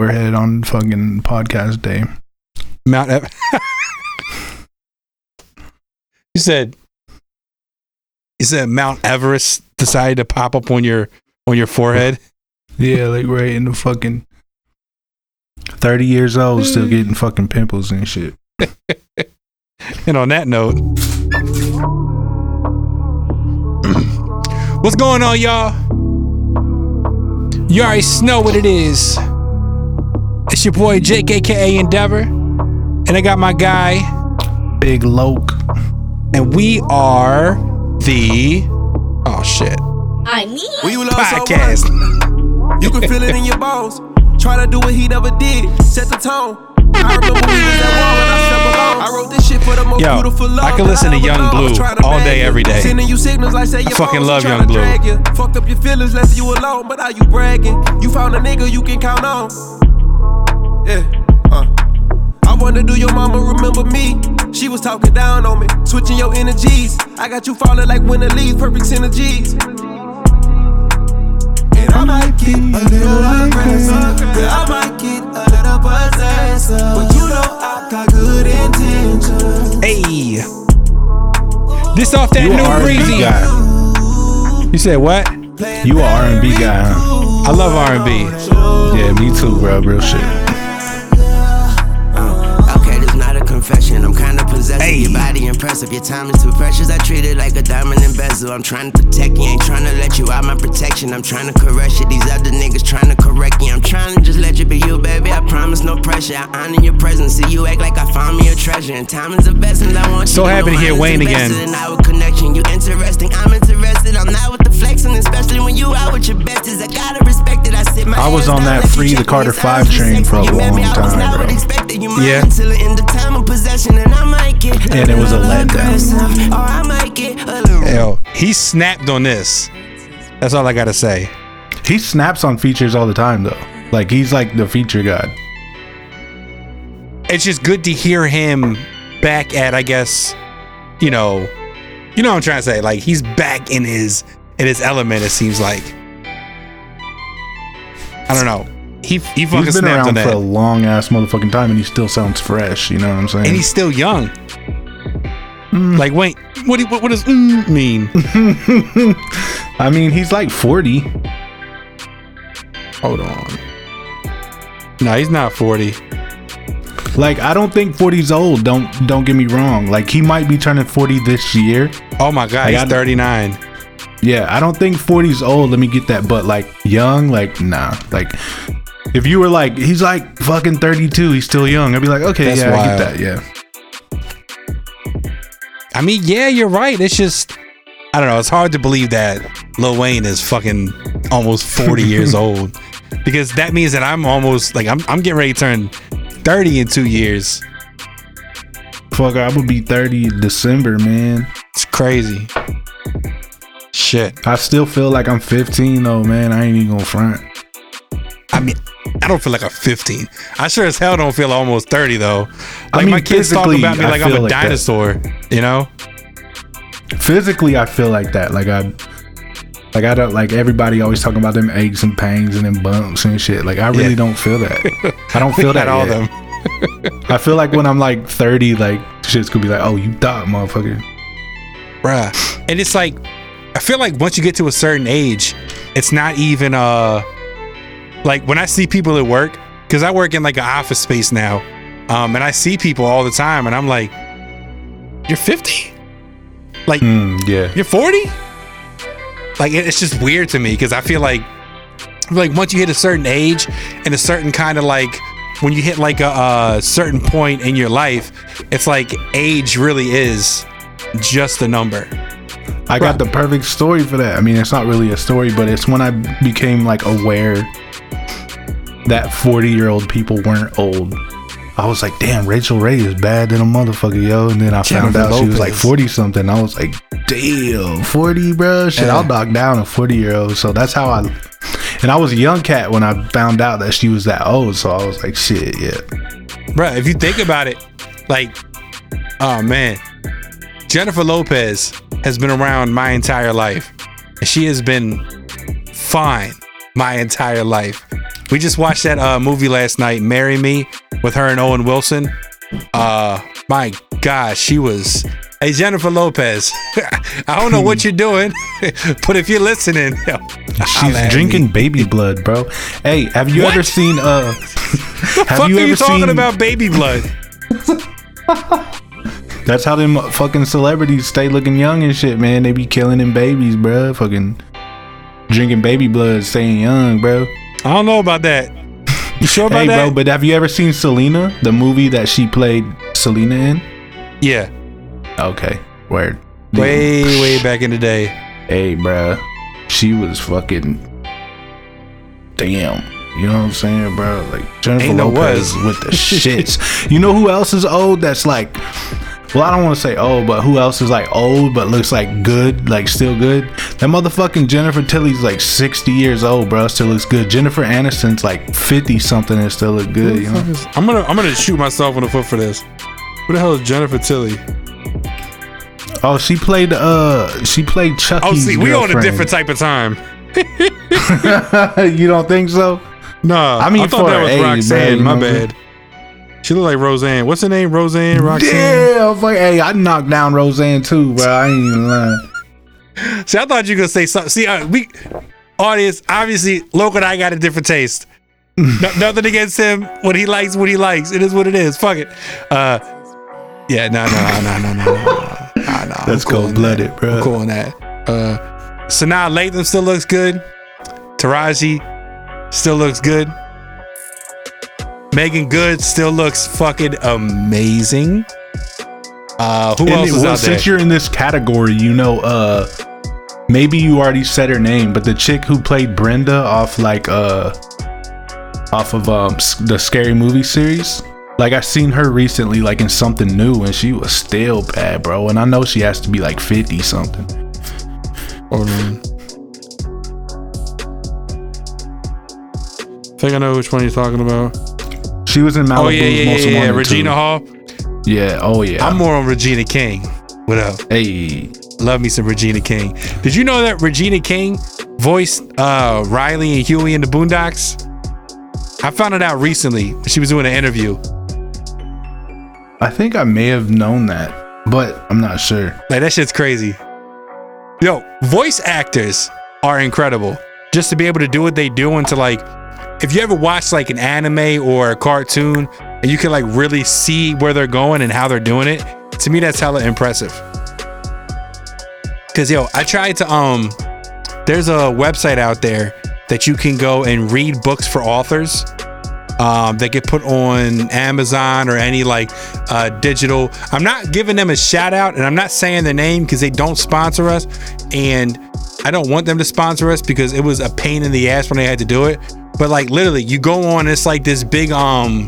forehead on fucking podcast day. Mount. Ev- you said. You said Mount Everest decided to pop up on your on your forehead. Yeah, like right in the fucking thirty years old, still mm. getting fucking pimples and shit. And on that note, what's going on, y'all? You already know what it is. It's your boy Jake, aka Endeavor, and I got my guy, Big Loke. and we are the oh shit I mean, When you podcast. someone, you can feel it in your bones. Try to do what he never did. Set the tone. I remember we was at war when I stepped alone. I wrote this shit for the most Yo, beautiful love. I can listen to Young known. I was Blue all bag day, you. every day. Sending you signals like say your fucking love Young to Blue. drag you. Fucked up your feelings, left you alone. But are you bragging? You found a nigga you can count on. Yeah. Uh. I wonder, do your mama remember me? She was talking down on me, switching your energies. I got you falling like winter leaves, perfect synergies. And I might get a little aggressive. Yeah, I might get a little possessive. But you know I got good intentions. Hey, this off that You new R&B breezy. guy. You said what? You are R&B guy, huh? I love R&B. Yeah, me too, bro. Real shit. Hey. Your body impressive. Your time is too precious. I treat it like a diamond and bezel. I'm trying to protect you. Ain't trying to let you out my protection. I'm trying to caress you. These other niggas trying to correct you. I'm trying to just let you be you, baby. I promise no pressure. I honor your presence. See you act like I found me a treasure. And time is the best, and I want you So happy to hear Wayne again. In our connection, you interesting. I'm interested. I'm not with the flexing, especially when you out with your besties. I gotta respect it. I sit my I was on that free the. Carter Five train for a You met me, long time, bro. expected. You mine Yeah. until the end of time of possession, and I might get And it was a little letdown. aggressive, Or I might get a little. Yo, he snapped on this. That's all I gotta say. He snaps on features all the time, though. Like he's like the feature god. It's just good to hear him back at, I guess, you know, you know what I'm trying to say. Like he's back in his in his element. It seems like. I don't know. He he fucking He's been snapped on around for a that, long ass motherfucking time, and he still sounds fresh. You know what I'm saying? and he's still young. Like, wait, what do- what, what does mm mean? I mean, he's like 40. Hold on. No, he's not 40. Like I don't think 40's old. Don't don't get me wrong. Like he might be turning 40 this year. Oh my god, I he's got- 39. Yeah, I don't think 40's old. Let me get that. But like young, like nah. Like if you were like he's like fucking 32, he's still young. I'd be like, okay, That's yeah, I get that. Yeah. I mean, yeah, you're right. It's just, I don't know. It's hard to believe that Lil Wayne is fucking almost 40 years old because that means that I'm almost like I'm I'm getting ready to turn 30 in two years. Fuck, I would be 30 in December, man. It's crazy. Shit. I still feel like I'm 15 though, man. I ain't even gonna front. I don't feel like a 15. I sure as hell don't feel almost 30 though. Like mean, my kids talk about me like I'm a like that. dinosaur. You know? Physically, I feel like that. Like I, like I don't like everybody always talking about them aches and pains and them bumps and shit. Like I really Yeah. don't feel that. I don't feel that Got all them. I feel like when I'm like 30, like shit's gonna be like, oh, you thought, motherfucker. bruh. And it's like, I feel like once you get to a certain age, it's not even uh, like when I see people at work, because I work in like an office space now, um, and I see people all the time, and I'm like, you're 50, like Mm, yeah. you're 40, like it- it's just weird to me because I feel like, like once you hit a certain age and a certain kind of like when you hit like a, a certain point in your life, it's like age really is just a number. I got the perfect story for that. I mean, it's not really a story, but it's when I became like aware that 40 year old people weren't old. I was like, damn, Rachael Ray is bad than a motherfucker, yo. And then I found Jennifer out she was like 40 something. I was like, damn, 40, bro. Shit, Yeah. I'll knock down a 40 year old. So that's how I. And I was a young cat when I found out that she was that old. So I was like, shit, yeah. Bruh, if you think about it, like, oh man, Jennifer Lopez has been around my entire life. And she has been fine my entire life. We just watched that uh, movie last night, "Marry Me," with her and Owen Wilson. Uh, my gosh, she was. Hey Jennifer Lopez, I don't know what you're doing, but if you're listening, She's drinking me. baby blood, bro. Hey, have you What? ever seen uh Fuck have are you you ever talking seen about baby blood? That's how them fucking celebrities stay looking young and shit, man. They be killing them babies, bro. Fucking drinking baby blood, staying young, bro. I don't know about that. You sure about Hey, that? bro, but have you ever seen Selena, the movie that she played Selena in? yeah, Okay, word. way way back in the day. Hey, bro, she was fucking damn. You know what I'm saying, bro? Like Jennifer Ain't no Lopez was. with the shits. You know who else is old? That's like, well, I don't want to say old, but who else is like old but looks like good, like still good? That motherfucking Jennifer Tilly's like 60 years old, bro. Still looks good. Jennifer Aniston's like 50 something and still look good. You know? I'm gonna I'm gonna shoot myself in the foot for this. Who the hell is Jennifer Tilly? Oh, she played. Uh, she played Chucky. Oh, see, we on a different type of time. you don't think so? Nah, I mean, I thought that was age, Roxanne. man, my know? bad. She look like Roseanne. What's her name? Roseanne Roxanne. Yeah, fuck. Hey, I knocked down Roseanne too, bro. I ain't even lying. See, I thought you were gonna say something. See, uh, we audience obviously Loco and I got a different taste. no, nothing against him. What he likes, what he likes. It is what it is. Fuck it. Uh, yeah, no, no, no, no, no, no, no. Nah, nah, That's cold blooded, bro. I'm cool on that. Uh, so now Lathan still looks good. Taraji still looks good. Meagan Good still looks fucking amazing. Uh, who And else it- is well, out there? since you're in this category, you know, uh, maybe you already said her name, but the chick who played Brenda off like uh, off of um the Scary Movie series. Like I seen her recently, like in something new, and she was still bad, bro. And I know she has to be like fifty something. Hold on. I think I know which one you're talking about. She was in Malibu's oh yeah, yeah, Most yeah, yeah. Wanted, Regina. Hall. Yeah. Oh yeah. I'm more on Regina King. What up? Hey. Love me some Regina King. Did you know that Regina King voiced uh, Riley and Huey in the Boondocks? I found it out recently she was doing an interview. I think I may have known that, but I'm not sure. Like that shit's crazy. Yo, voice actors are incredible. Just to be able to do what they do and to like if you ever watch like an anime or a cartoon and you can like really see where they're going and how they're doing it, to me that's hella impressive. Cause yo, I tried to um there's a website out there that you can go and read books for authors. Um, they get put on Amazon or any like uh, digital. I'm not giving them a shout out, and I'm not saying their name because they don't sponsor us, and I don't want them to sponsor us because it was a pain in the ass when they had to do it. But like literally, you go on, it's like this big um.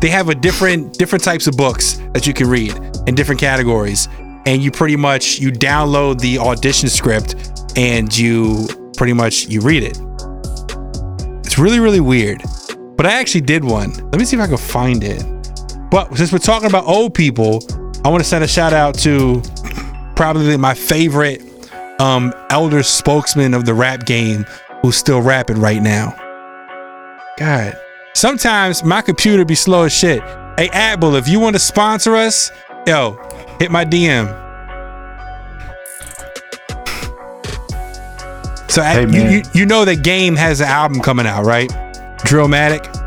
They have a different different types of books that you can read in different categories, and you pretty much you download the audition script and you pretty much you read it. It's really really weird. But I actually did one. Let me see if I can find it. But since we're talking about old people, I want to send a shout out to probably my favorite um elder spokesman of the rap game who's still rapping right now. God. Sometimes my computer be slow as shit. Hey Apple, if you want to sponsor us, yo, hit my DM. So Hey, you, you you know that game has an album coming out, right? Drillmatic?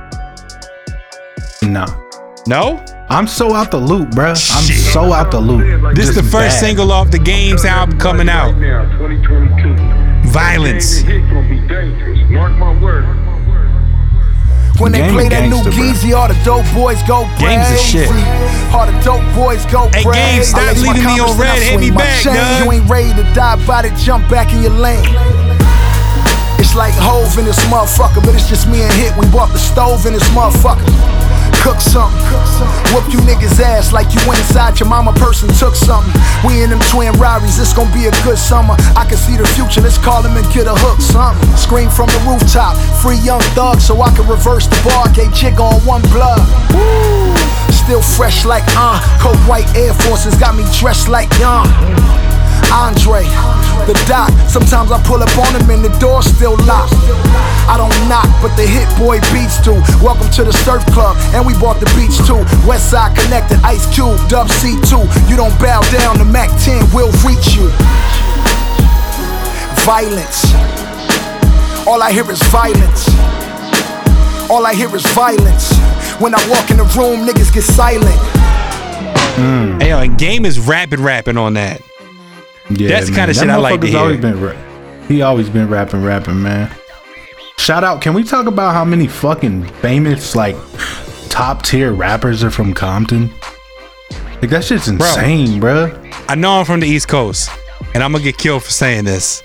Nah. No? I'm so out the loop, bruh. I'm Shit. so out the loop. This is the first bad. single off the game's album coming out. Now, Violence. Hit gonna be dangerous. Mark my word. When they Game play that new gangster. Geezy, all the dope boys go Game's the crazy. shit. All the dope boys go Hey, crazy. Game, stop I lace my leaving me on Converse and I red. Hit me swing my back, chain. dog. You ain't ready to die about it, jump back in your lane. It's like Hove in this motherfucker, but it's just me and Hit. We bought the stove in this motherfucker. Cook something, whoop you niggas ass like you went inside your mama person took something. We in them twin Rarries, it's gonna be a good summer. I can see the future, let's call him and get a hook something. Scream from the rooftop, free young thug so I can reverse the bar. Gay chick on one blood. Woo. Still fresh like uh, cold white Air Forces got me dressed like young. Andre, the doc. Sometimes I pull up on him and the door's still locked. I don't knock, but the hit boy beats do. Welcome to the surf club, and we bought the beach too. West Side connected, Ice Cube, Dub C2. You don't bow down, the Mac 10 will reach you. Violence. All I hear is violence. All I hear is violence. When I walk in the room, niggas get silent. Mm. Hey, yo, and Game is rapping, rapping on that. Yeah, That's the kinda That shit I like to motherfucker's always been ra- he always been rapping, rapping, man. Shout out! Can we talk about how many fucking famous like top tier rappers are from Compton? Like that shit's insane, bruh. I know I'm from the East Coast, and I'm gonna get killed for saying this.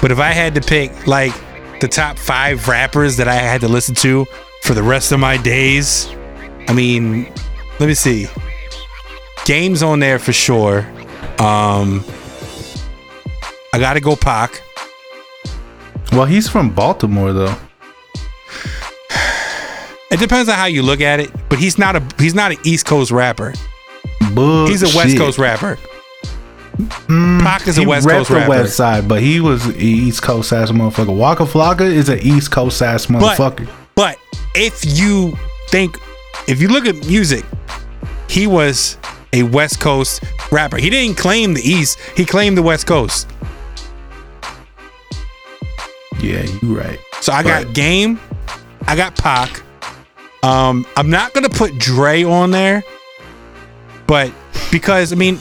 But if I had to pick like the top five rappers that I had to listen to for the rest of my days, I mean, let me see. Games on there for sure. Um, I gotta go Pac. Well, he's from Baltimore though. It depends on how you look at it, but he's not a he's not an East Coast rapper. Bullshit. He's a West Coast rapper. Mm, Pac is a West Coast the rapper. West Side, but he was East Coast ass motherfucker. Waka Flocka is an East Coast ass motherfucker. But if you think, if you look at music, he was a West Coast rapper. He didn't claim the East, he claimed the West Coast. Yeah, you're right. So I got Game, I got Pac. Um, I'm not gonna put Dre on there, but because I mean,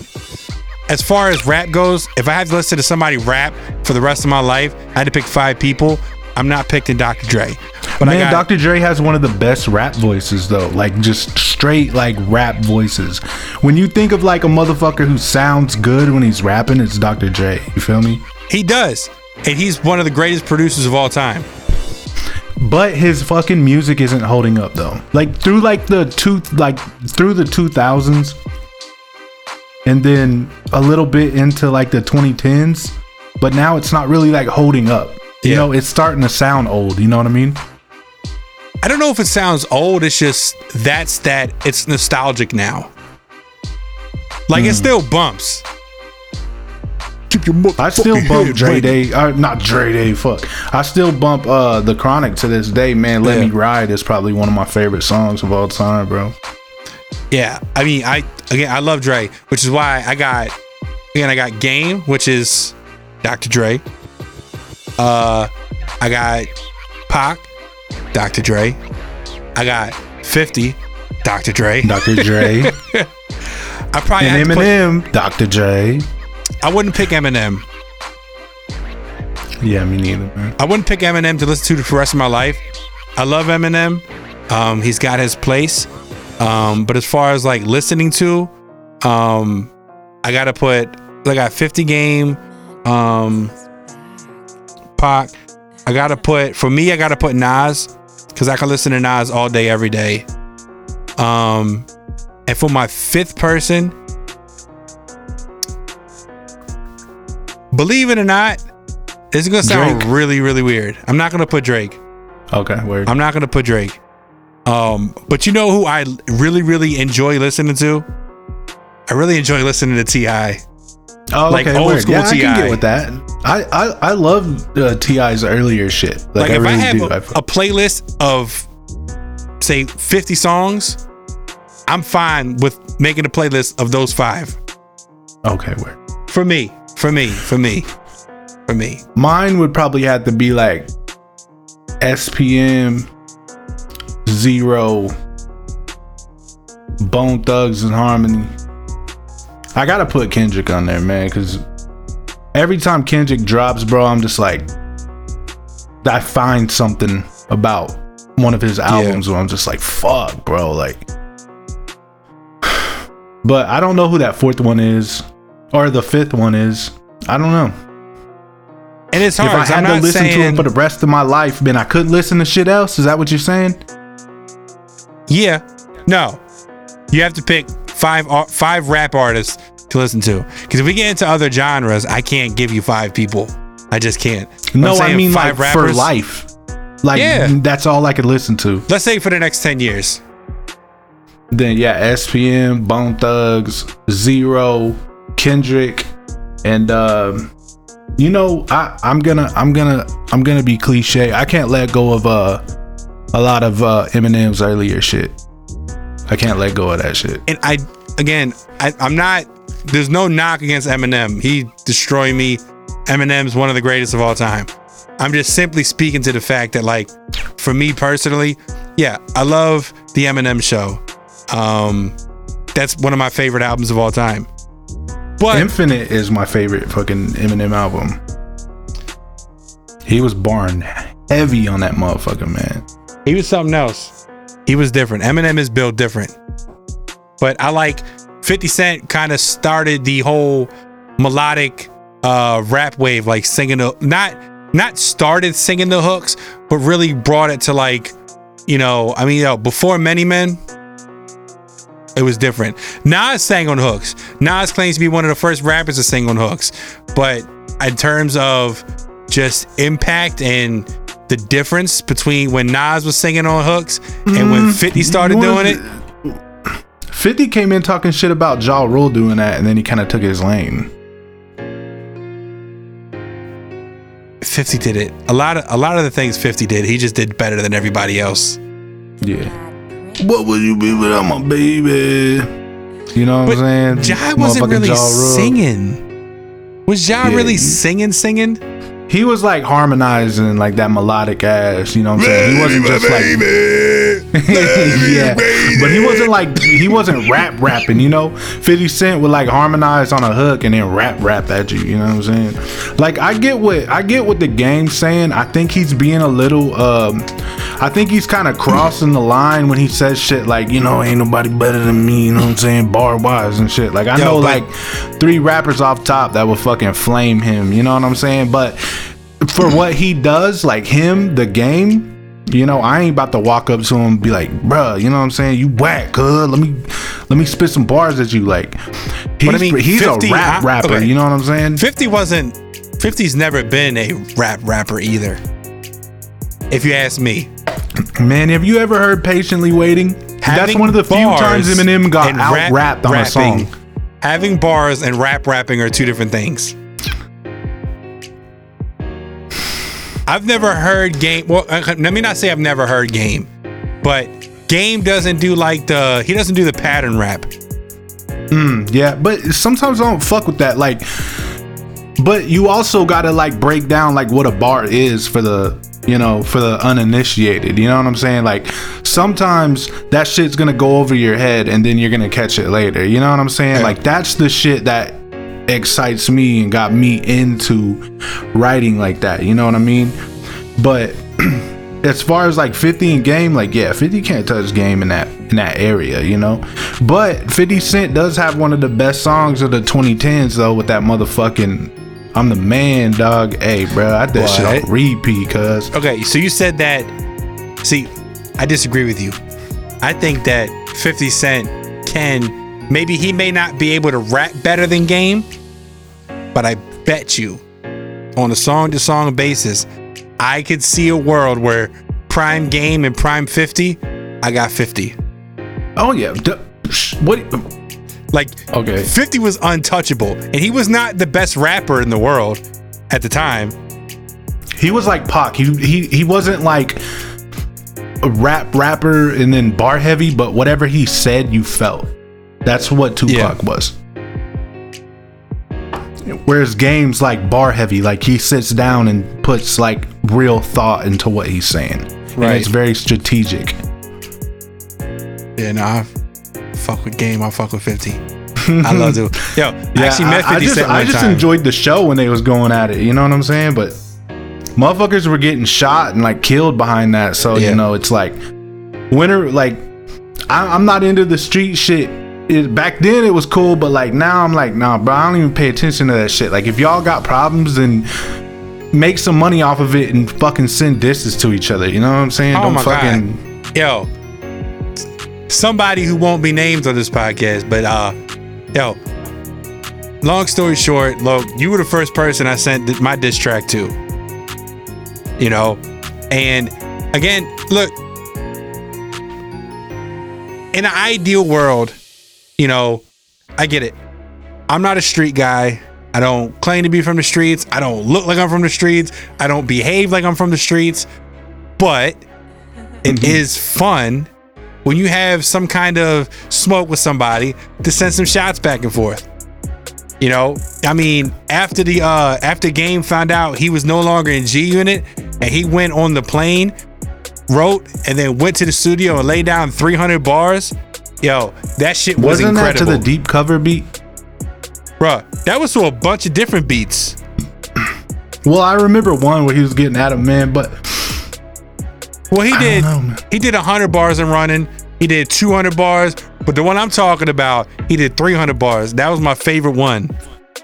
as far as rap goes, if I have to listen to somebody rap for the rest of my life, I had to pick five people. I'm not picking Dr. Dre. But I Man, got Dr. Dre has one of the best rap voices though. Like just straight like rap voices. When you think of like a motherfucker who sounds good when he's rapping, it's Dr. Dre. You feel me? He does. And he's one of the greatest producers of all time. But his fucking music isn't holding up though. Like through like the two like through the 2000s and then a little bit into like the 2010s, but now it's not really like holding up. You Yeah. know, it's starting to sound old, you know what I mean? I don't know if it sounds old. It's just that's that it's nostalgic now. Like it hmm. still bumps. Keep your Hmm. I still bump head Dre right. Day, uh, not Dre Day. Fuck, I still bump uh the Chronic to this day, man. Let Yeah. Me Ride is probably one of my favorite songs of all time, bro. Yeah, I mean, I again, I love Dre, which is why I got again, I got Game, which is Dr. Dre. Uh, I got Pac, Dr. Dre. I got 50, Dr. Dre. Dr. Dre I probably and had put- Eminem, Dr. J. I wouldn't pick Eminem. Yeah, me neither, man. I wouldn't pick Eminem to listen to for the rest of my life. I love Eminem. Um, he's got his place. Um, but as far as like listening to, um, I gotta put I got 50 game, um, Pac. I gotta put for me. I gotta put Nas because I can listen to Nas all day, every day. Um, and for my fifth person, believe it or not, this is gonna sound Drake. really, really weird. I'm not gonna put Drake. Okay, word. I'm not gonna put Drake. Um, but you know who I really, really enjoy listening to? I really enjoy listening to Ti. oh, like okay, old word. school yeah, I can get with that. I I, I love uh, T.I.'s earlier shit. Like, Like, I if really I have do. a, I- a playlist of say 50 songs, I'm fine with making a playlist of those five. okay, word. For me, for me, for me, for me. Mine would probably have to be like SPM, Z-Ro, Bone Thugs and Harmony. I gotta put Kendrick on there, man, because every time Kendrick drops, bro, I'm just like, I find something about one of his albums where I'm just like, fuck, bro, like. But I don't know who that fourth one is, or the fifth one is. I don't know. And it's If hard. I 'cause had I'm to listen to saying, him for the rest of my life, then I couldn't listen to shit else. Is that what you're saying? Yeah. No. You have to pick five five rap artists to listen to. Because if we get into other genres, I can't give you five people. I just can't. No, I'm I mean like for life. Like Yeah. that's all I could listen to. Let's say for the next 10 years. Then yeah, SPM, Bone Thugs, Z-Ro, Kendrick, And um, you know, I I'm gonna I'm gonna I'm gonna be cliche. I can't let go of uh a lot of uh Eminem's earlier shit. I can't let go of that shit. And I, again, I, I'm not. There's no knock against Eminem. He destroyed me. Eminem's one of the greatest of all time. I'm just simply speaking to the fact that, like, for me personally, yeah, I love the Eminem show. Um, that's one of my favorite albums of all time. But Infinite is my favorite fucking Eminem album. He was born heavy on that motherfucker, man. he was something else. He was different. Eminem is built different. But I like 50 Cent kind of started the whole melodic uh rap wave, like singing the not not started singing the hooks, but really brought it to like, you know, I mean, yo, before Many Men, it was different. Nas sang on hooks. Nas claims to be one of the first rappers to sing on hooks. But in terms of just impact and the difference between when Nas was singing on hooks and when mm-hmm. 50 started doing it, 50 came in talking shit about Ja Rule doing that, and then he kind of took his lane. 50 did it. A lot of a lot of the things 50 did, he just did better than everybody else. Yeah. What would you be without my baby? You know what But I'm saying? Ja wasn't really singing. Was Ja Yeah, really singing singing? He was like harmonizing like that melodic ass. You know what I'm saying? He wasn't just like yeah, but he wasn't like he wasn't rap rapping. You know, Fifty Cent would like harmonize on a hook and then rap rap at you. You know what I'm saying? Like I get what I get what the game's saying. I think he's being a little. um I think he's kind of crossing the line when he says shit like, you know, ain't nobody better than me. You know what I'm saying? Bar wise and shit. Like I Yo, know but- like three rappers off top that would fucking flame him. You know what I'm saying? But for what he does, like him, the game, you know, I ain't about to walk up to him and be like, bruh, you know what I'm saying? You whack, cuz. Let me let me spit some bars at you. Like he's, I mean, he's 50 a rap rapper, okay. you know what I'm saying? 50 wasn't 50's never been a rap rapper either. If you ask me. Man, have you ever heard Patiently Waiting? That's one of the few times Eminem got out rap rapped on a song. Having bars and rap rapping are two different things. I've never heard game. Well, uh, let me not say I've never heard game, but game doesn't do like the he doesn't do the pattern rap. Yeah, but sometimes I don't fuck with that. Like, but you also gotta like break down like what a bar is for the you know for the uninitiated. You know what I'm saying? Like sometimes that shit's gonna go over your head and then you're gonna catch it later. You know what I'm saying? Like that's the shit that excites me and got me into writing like that. You know what I mean? But as far as like 50 in game, like yeah, 50 can't touch game in that in that area, you know. But 50 Cent does have one of the best songs of the 2010s though, with that motherfucking "I'm the man, dog." Hey, bro, I did that shit on repeat, cuz. Okay, so you said that. See, I disagree with you. I think that 50 Cent can maybe he may not be able to rap better than Game, but I bet you on a song to song basis, I could see a world where Prime Game and Prime 50, I got 50. Oh yeah, d- what? Like Okay. 50 was untouchable, and he was not the best rapper in the world at the time. He was like Pac. He he he wasn't like a rap rapper and then bar heavy, but whatever he said, you felt. That's what Tupac Yeah. was. Whereas games like bar heavy, like he sits down and puts like real thought into what he's saying. And Right. it's very strategic. Yeah, nah, I fuck with Game, I fuck with 50. I love to. Yo, Yeah, actually met I, 50 I just, I just time. enjoyed the show when they was going at it. You know what I'm saying? But motherfuckers were getting shot and like killed behind that. So Yeah. you know, it's like winter. Like I, I'm not into the street shit. It, back then it was cool, but like now I'm like, nah, bro. I don't even pay attention to that shit. Like if y'all got problems, then make some money off of it and fucking send disses to each other. You know what I'm saying? Oh don't my fucking. God. Yo, somebody who won't be named on this podcast, but uh, yo, long story short, look, you were the first person I sent my diss track to. You know, and again, look, in an ideal world, you know, I get it. I'm not a street guy. I don't claim to be from the streets. I don't look like I'm from the streets. I don't behave like I'm from the streets. But it is fun when you have some kind of smoke with somebody to send some shots back and forth. You know, I mean, after the uh after game found out he was no longer in G Unit and he went on the plane, wrote, and then went to the studio and laid down 300 bars. Yo, that shit was Wasn't that to the deep cover beat? Bruh, that was to a bunch of different beats. Well, I remember one where he was getting at him, man, but Well, he I did. know, he did 100 bars and running. He did 200 bars, but the one I'm talking about, he did 300 bars. That was my favorite one.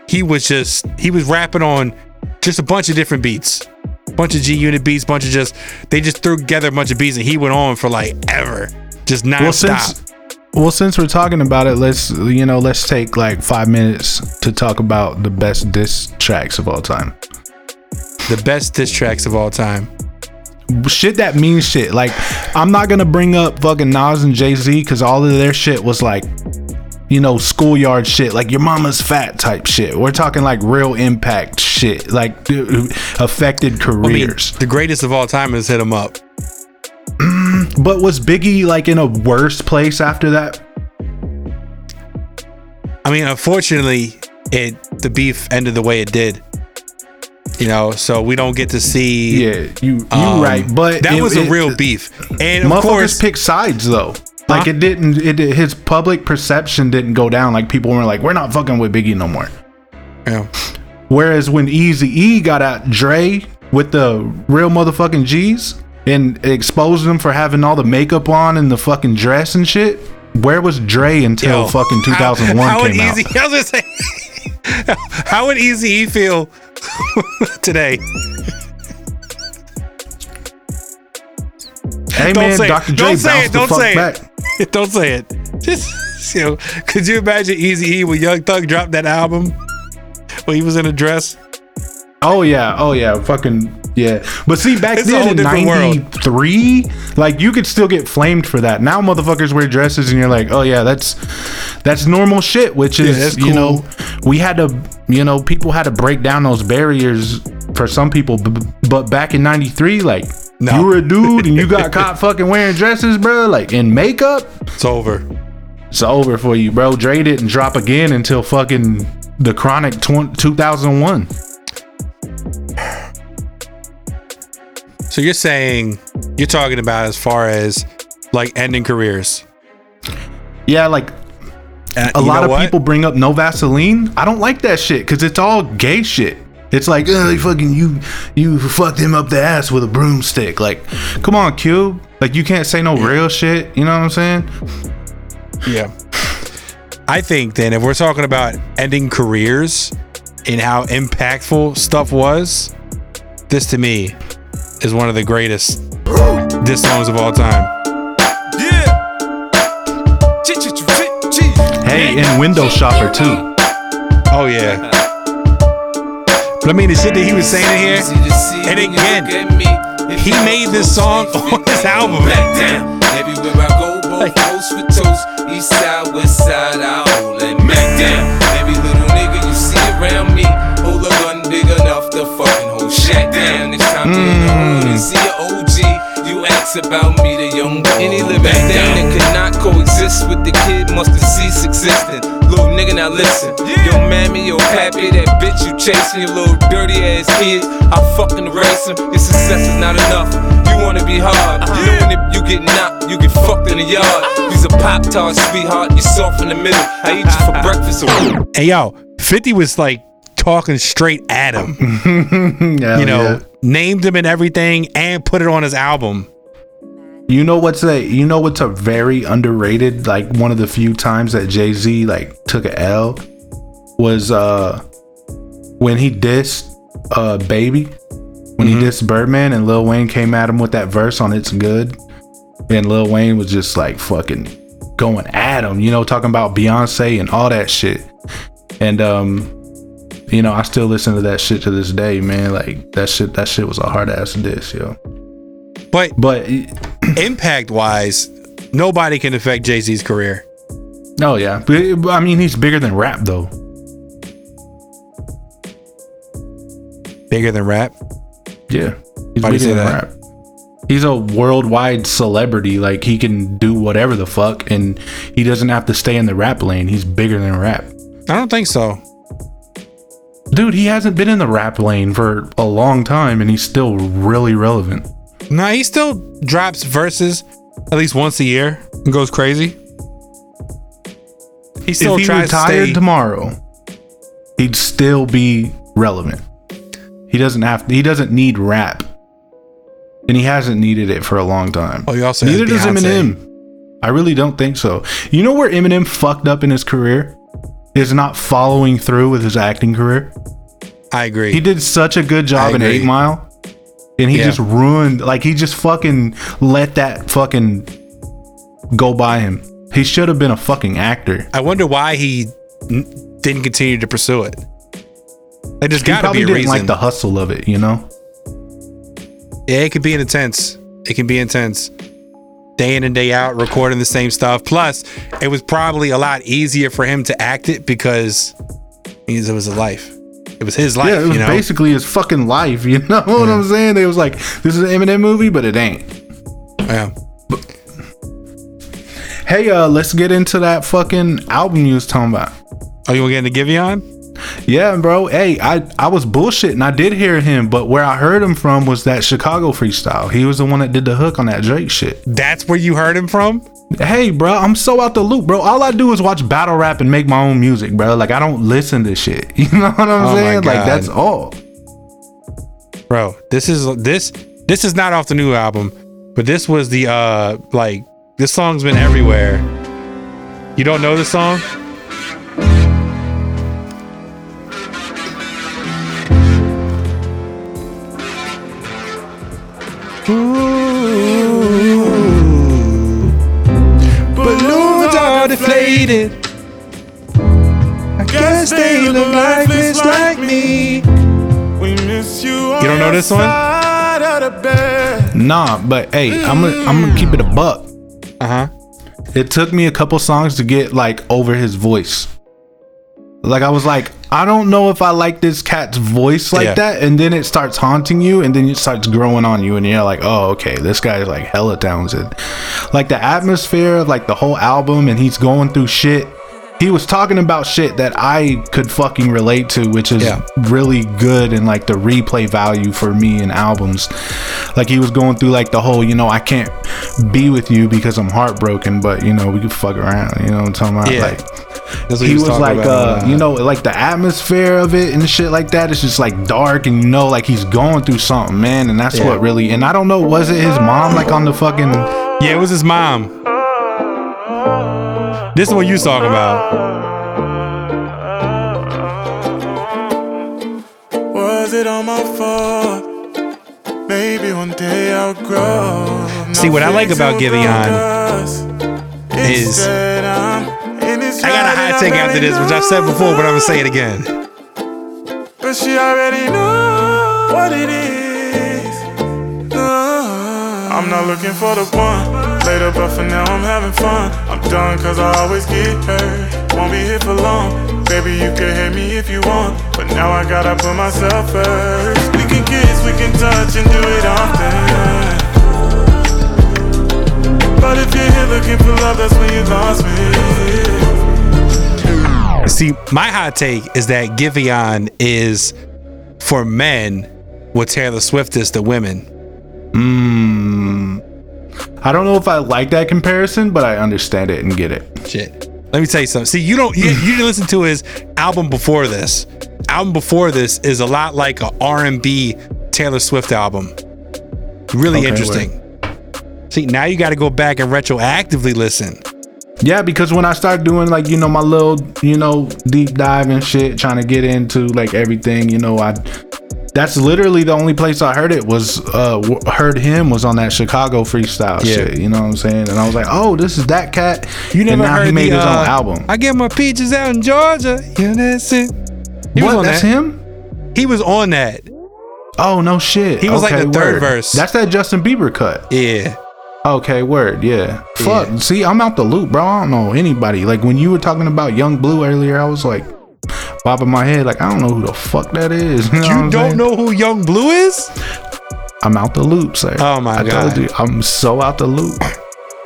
He was just he was rapping on just a bunch of different beats, bunch of G Unit beats, bunch of just they just threw together a bunch of beats, and he went on for like ever, just well, nonstop. since well, since we're talking about it, let's you know, let's take like five minutes to talk about the best diss tracks of all time. the best diss tracks of all time. Shit that means shit. Like, I'm not gonna bring up fucking Nas and Jay Z because all of their shit was like, you know, schoolyard shit, like your mama's fat type shit. We're talking like real impact shit, like uh, affected I mean, careers. the greatest of all time is hit him up. but was Biggie like in a worse place after that? I mean, unfortunately, it the beef ended the way it did. You know, so we don't get to see. Yeah, you you um, right, but that it- was a it- real beef, and of Motherfuckers course, pick sides though. Like Huh? it didn't. It his public perception didn't go down. Like people weren't like, we're not fucking with Biggie no more. Yeah. Whereas when Easy E got at Dre with the real motherfucking G's and exposed him for having all the makeup on and the fucking dress and shit, where was Dre until Yo, fucking 2001 how would came out? Easy, I was gonna say, how would Easy E feel today? Hey Don't man, say it. Dr. Dre Don't bounced say it. the Don't fuck say it. back. Don't say it. Just you know, could you imagine Easy E when Young Thug dropped that album when he was in a dress? Oh yeah, oh yeah, fucking yeah. But see, back It's then in different world. '93, like you could still get flamed for that. Now motherfuckers wear dresses, and you're like, oh yeah, that's that's normal shit. Which is, that's you know, we had to, you know, people had to break down those barriers for some people. But back in '93, like. No. You were a dude and you got caught fucking wearing dresses, bro, like in makeup. It's over. It's over for you, bro. Dre didn't drop again until fucking the Chronic tw- 2001. So you're saying you're talking about as far as like ending careers. Yeah, like And a lot of what? people bring up no Vaseline. I don't like that shit because it's all gay shit. It's like, oh, you fucking you, you fucked him up the ass with a broomstick. Like, come on, Cube. Like, you can't say no real shit. You know what I'm saying? Yeah. I think then if we're talking about ending careers and how impactful stuff was, this to me is one of the greatest diss songs of all time. Hey, and Window Shopper too. Oh yeah. But I mean the shit that he was saying in here, and again, he made this song on his album. Back down. Everywhere I go, both coast for toast. East side, west side, I hold it back down. Every little nigga you see around me, hold a gun big enough to fucking hold shit down. You in the see an OG, you ask about me, the young boy. Any living thing that could not coexist with the kid must have ceased existing. Little nigga, now listen. Yo, mammy, yo, pappy, that bitch you chasing, your little dirty ass kid. I fucking race him. Your success is not enough. You wanna be hard. Uh-huh. Knowing if you get knocked, you get fucked in the yard. Uh-huh. You's a pop tart, sweetheart. You're soft in the middle. I eat you for breakfast. So Hey yo, 50 was like talking straight at him. You know, yeah. named him and everything and put it on his album. You know what's a you know what's a very underrated like one of the few times that Jay Z like took a L was uh when he dissed uh Baby when he dissed Birdman and Lil Wayne came at him with that verse on It's Good and Lil Wayne was just like fucking going at him you know talking about Beyonce and all that shit and um you know I still listen to that shit to this day man like that shit that shit was a hard ass diss yo But but impact wise, nobody can affect Jay Z's career. Oh yeah, but, I mean he's bigger than rap though. Bigger than rap. Yeah, he's Why bigger say than that? rap. He's a worldwide celebrity. Like he can do whatever the fuck, and he doesn't have to stay in the rap lane. He's bigger than rap. I don't think so. Dude, he hasn't been in the rap lane for a long time, and he's still really relevant. No, he still drops verses at least once a year and goes crazy. He still if he tries to retired stay. tomorrow, he'd still be relevant. He doesn't have. He doesn't need rap, and he hasn't needed it for a long time. Oh, he also Neither does Beyonce. Eminem. I really don't think so. You know where Eminem fucked up in his career is not following through with his acting career. I agree. He did such a good job in. Eight Mile, and he Yeah. just ruined. Like he just fucking let that fucking go by him. He should have been a fucking actor. I wonder why he n- didn't continue to pursue it. Like, just got to be a didn't reason. like the hustle of it, you know. yeah, it could be intense. It can be intense. Day in and day out, recording the same stuff. Plus, it was probably a lot easier for him to act it because it was a life. It was his life, yeah, it was you know. basically his fucking life. You know what I'm saying? They was like, this is an Eminem movie, but it ain't. yeah. Hey, uh, let's get into that fucking album you was talking about. Oh, you want to get into Giveon? Yeah, bro. Hey, I I was bullshitting. I did hear him, but where I heard him from was that Chicago freestyle. He was the one that did the hook on that Drake shit. That's where you heard him from? Hey, bro, I'm so out the loop, bro. All I do is watch battle rap and make my own music, bro. Like I don't listen to shit. You know what I'm Oh saying? Like that's all. Bro, this is this this is not off the new album, but this was the uh like this song's been everywhere. You don't know the song? Balloons are deflated. I guess they look lifeless like me. We miss you. You don't know this one? Nah, but hey, I'm gonna I'm gonna keep it a buck. Uh huh. It took me a couple songs to get like over his voice. Like I was like, I don't know if I like this cat's voice like Yeah. that, and then it starts haunting you, and then it starts growing on you, and you're like, oh, okay, this guy's like hella talented. Like the atmosphere of like the whole album, and he's going through shit. He was talking about shit that I could fucking relate to, which is Yeah. really good and like the replay value for me in albums. Like he was going through like the whole, you know, I can't be with you because I'm heartbroken, but you know, we can fuck around. You know what I'm talking about? Yeah. Like That's what he was talking like about, uh you know like the atmosphere of it and shit like that it's just like dark and you know like he's going through something man and that's Yeah. what really and i don't know was it his mom like on the fucking Yeah, it was his mom. This is what you talking about. Was it all my fault? Maybe one day I'll grow. See, what I like about Giveon is- I got a hot take after this, which I've said before, but I'm gonna say it again. But she already know what it is. Uh, I'm not looking for the one later, but for now I'm having fun. I'm done cause I always get hurt. Won't be here for long. Baby, you can hate me if you want. But now I gotta put myself first. We can kiss, we can touch and do it often. But if you're here looking for love, that's when you lost me. See, my hot take is that Giveon is for men what Taylor Swift is to women. mm, i don't know if i like that comparison but i understand it and get it Shit. Let me tell you something. See, you don't you, you didn't listen to his album before this. Album before this is a lot like a R&B Taylor Swift album. Really Okay, interesting. See, now you got to go back and retroactively listen. yeah because when i start doing like you know my little you know deep dive and shit trying to get into like everything you know i that's literally the only place I heard it was uh w- heard him was on that Chicago freestyle Yeah. shit. You know what I'm saying? And I was like, oh, this is that cat. You And never now heard he made the, his uh, own album. I get my peaches out in Georgia. Yeah, that's it. He was what? on That's that. him? He was on that. Oh no shit. He was like the third word. verse. That's that Justin Bieber cut. Yeah. Okay, word, yeah. Fuck. Yeah. See, I'm out the loop, bro. I don't know anybody. Like when you were talking about Yung Bleu earlier, I was like, bobbing my head like I don't know who the fuck that is. You, know You don't saying? know who Yung Bleu is? I'm out the loop, sir. Oh my I God. told you, I'm so out the loop.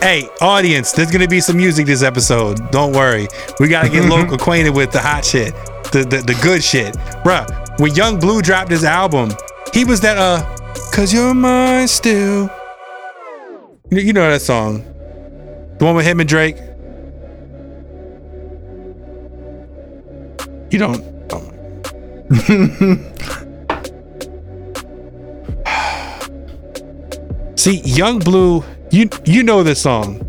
Hey, audience, there's gonna be some music this episode. Don't worry. We gotta get local acquainted with the hot shit, the, the the good shit. Bruh, when Yung Bleu dropped his album, he was that uh Cause you're mine still. You you know that song. The one with him and Drake. You don't oh my- See, Yung Bleu, you you know this song.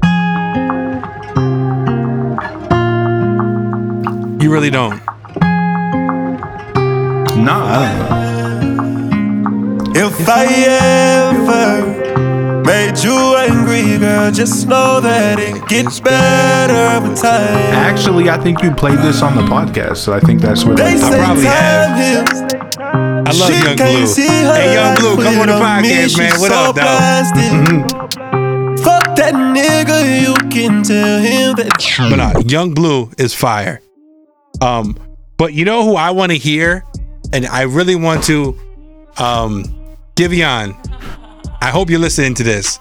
You really don't. Nah, I don't know. If I ever made you angry, girl, just know that it gets better with time. Actually, I think you played this on the podcast, so I think that's where They that say probably time have. heals. I love She Young can't Blue. see her Hey, Yung Bleu, come on the eyes with podcast, me, man. she's What so up, dog? blasted. Fuck that nigga, you can tell him that. But nah, Yung Bleu is fire. Um, but you know who I want to hear, and I really want to, um, Giveon. I hope you're listening to this.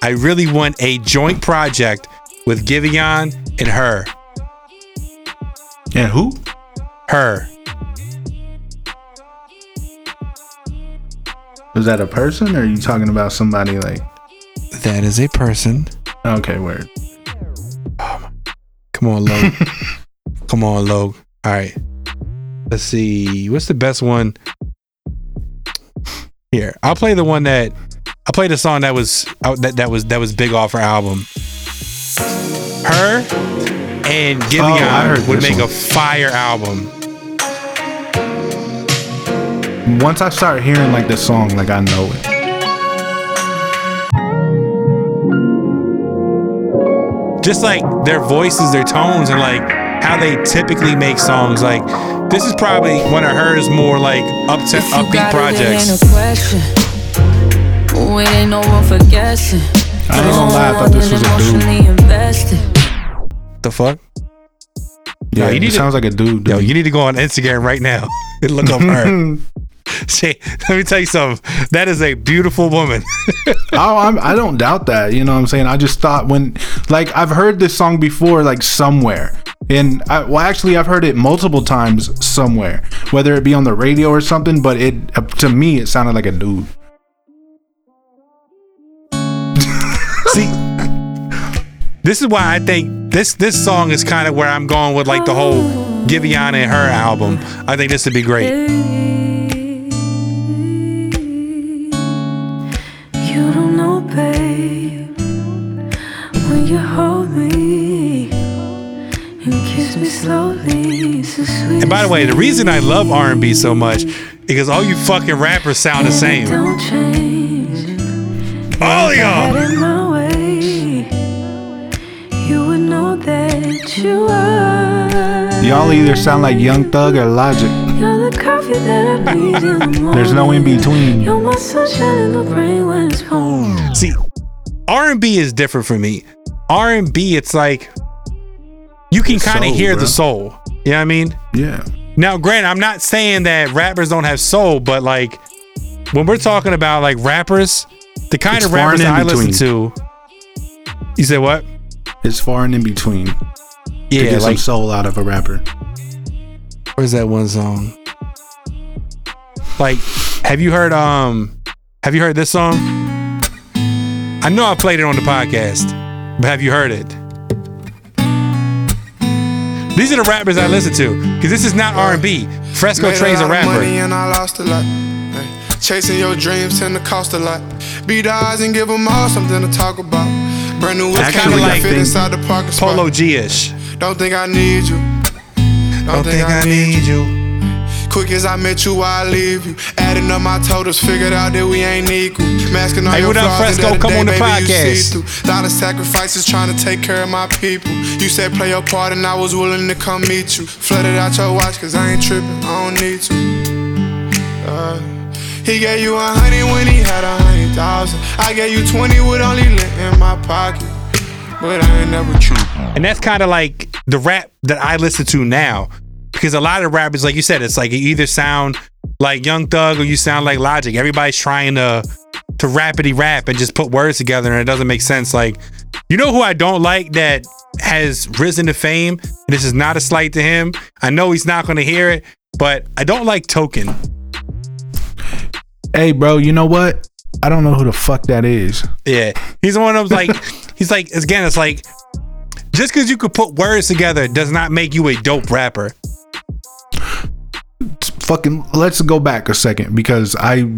I really want a joint project with Giveon and her. And who? Her. Was that a person, or are you talking about somebody like? That is a person. Okay, word. Oh Come on, Logue. Come on, Logue. All right. Let's see. What's the best one? Here, I'll play the one that I'll a song that was out that, that was that was big off her album. Her and Oh, Giveon heard would make one. a fire album. Once I start hearing like this song, like I know it. Just like their voices, their tones, and like how they typically make songs. Like this is probably one of hers more like up to If you upbeat got it, it ain't a question. We ain't no room for guessing. I ain't gonna lie, I thought this was a dude. Invested. The fuck? Yeah, you it to- sounds like a dude. Yo, dude. you need to go on Instagram right now and look up her. See, let me tell you something. That is a beautiful woman. oh, I'm, I don't doubt that. You know what I'm saying? I just thought when, like, I've heard this song before, like somewhere, and I, well, actually, I've heard it multiple times somewhere, whether it be on the radio or something. But it, uh, to me, it sounded like a dude. This is why I think this this song is kind of where I'm going with like the whole Giveon and her album. I think this would be great. You don't know, babe, when you hold me and kiss me slowly. It's the And by the way, the reason I love R&B so much is because all you fucking rappers sound the same. All y'all. Y'all either sound like Young Thug or Logic. You're the coffee that I need in the. There's no in between. You're my sunshine in the rain when it's pouring. See, R&B is different for me. R&B, it's like you can kind of hear bro. the soul. You know what I mean? Yeah. Now, granted, I'm not saying that rappers don't have soul, but like when we're talking about like rappers, the kind It's of rappers that I in listen to, you say what? It's far and in between. To Yeah, get like some soul out of a rapper. where's that one song? Like, have you heard um have you heard this song? I know I played it on the podcast, but have you heard it? These are the rappers I listen to because this is not R&B. Fresco Made Trey's a lot of rapper. Money and I lost a lot. Chasing your dreams tend to cost a lot. Beat the odds and give them all something to talk about. Brand new whip kinda I like fit inside the parking. Polo G-ish. Don't think I need you. Don't, think, I need you. Quick as I met you, I leave you. Adding up my totals, figured out that we ain't equal. Masking all Hey, your flaws, Fresco? Come on the baby, you podcast. Lot of sacrifices trying to take care of my people. You said play your part, and I was willing to come meet you. Flooded out your watch, cause I ain't tripping, I don't need to. Uh, he gave you a hundred when he had a hundred thousand. I gave you twenty with only lint in my pocket. But I ain't never true. And that's kind of like the rap that I listen to now. because a lot of rappers, like you said, it's like you either sound like Young Thug or you sound like Logic. Everybody's trying to to rapidy rap and just put words together, and it doesn't make sense. Like, you know who I don't like that has risen to fame. This is not a slight to him. I know he's not going to hear it, but I don't like Token. Hey, bro, you know what? I don't know who the fuck that is. Yeah, he's one of those like he's like again. It's like just because you could put words together does not make you a dope rapper. Fucking, let's go back a second because I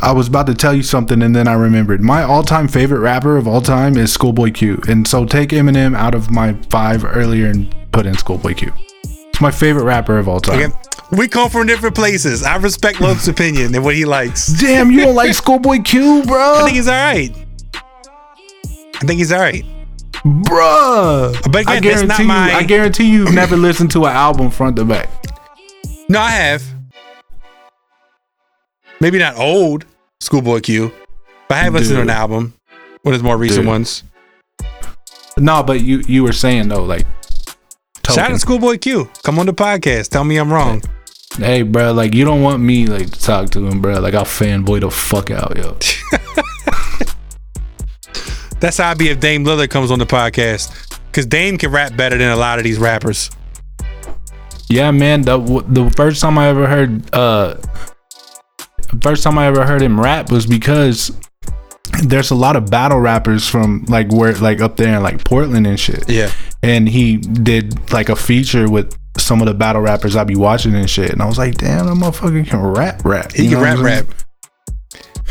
I was about to tell you something and then I remembered. My all-time favorite rapper of all time is Schoolboy Q. And so take Eminem out of my five earlier and put in Schoolboy Q. It's my favorite rapper of all time. Okay. We come from different places. I respect Love's opinion and what he likes. Damn, you don't like Schoolboy Q, bro? I think he's all right. I think he's all right. Bruh. But again, I guarantee not you, my- I guarantee you've never listened to an album front to back. No, I have. Maybe not old Schoolboy Q, but I have listened to an album. One of his more recent Dude. ones. No, but you you were saying though, like Shout out to Schoolboy Q. Come on the podcast. Tell me I'm wrong. Hey, bro, like you don't want me like to talk to him, bro. Like I'll fanboy the fuck out, yo. That's how I be if Dame Lillard comes on the podcast. Cause Dame can rap better than a lot of these rappers. Yeah, man. The the first time I ever heard uh first time I ever heard him rap was because there's a lot of battle rappers from like where like up there in like Portland and shit. Yeah. And he did like a feature with some of the battle rappers I be watching and shit. And I was like, damn, that motherfucker can rap rap. He You can rap rap.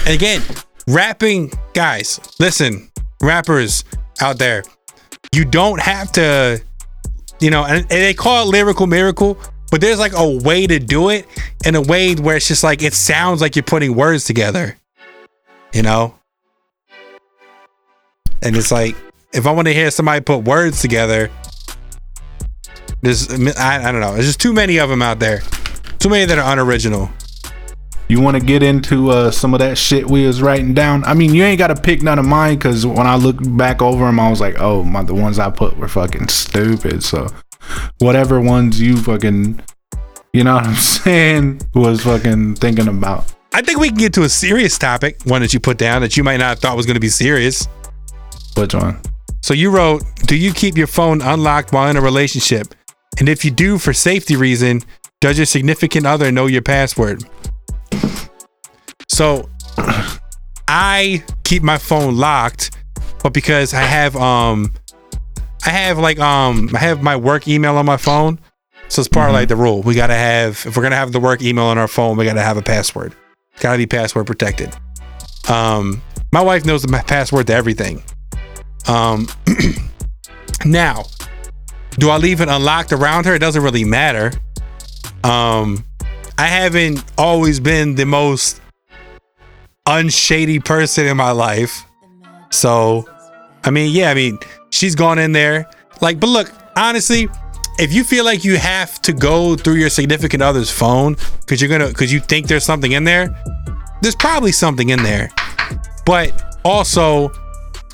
And again, rapping, guys, listen, rappers out there, you don't have to, you know, and, and they call it lyrical miracle, but there's like a way to do it in a way where it's just like it sounds like you're putting words together, you know? And it's like, if I want to hear somebody put words together, there's, I, I don't know, there's just too many of them out there. Too many that are unoriginal. You want to get into uh, some of that shit we was writing down? I mean, you ain't got to pick none of mine because when I look back over them, I was like, oh, my, the ones I put were fucking stupid. So whatever ones you fucking, you know what I'm saying, was fucking thinking about. I think we can get to a serious topic, one that you put down that you might not have thought was going to be serious. Which one? So you wrote, "Do you keep your phone unlocked while in a relationship? And if you do, for safety reason, does your significant other know your password?" So I keep my phone locked, but because I have um, I have like um, I have my work email on my phone, so it's part of like the rule. We gotta have if we're gonna have the work email on our phone, we gotta have a password. It's gotta be password protected. Um, my wife knows my password to everything. Um, now, do I leave it unlocked around her? It doesn't really matter. Um, I haven't always been the most unshady person in my life. So, I mean, yeah, I mean, she's gone in there. Like, but look, honestly, if you feel like you have to go through your significant other's phone because you're gonna because you think there's something in there, there's probably something in there. But also,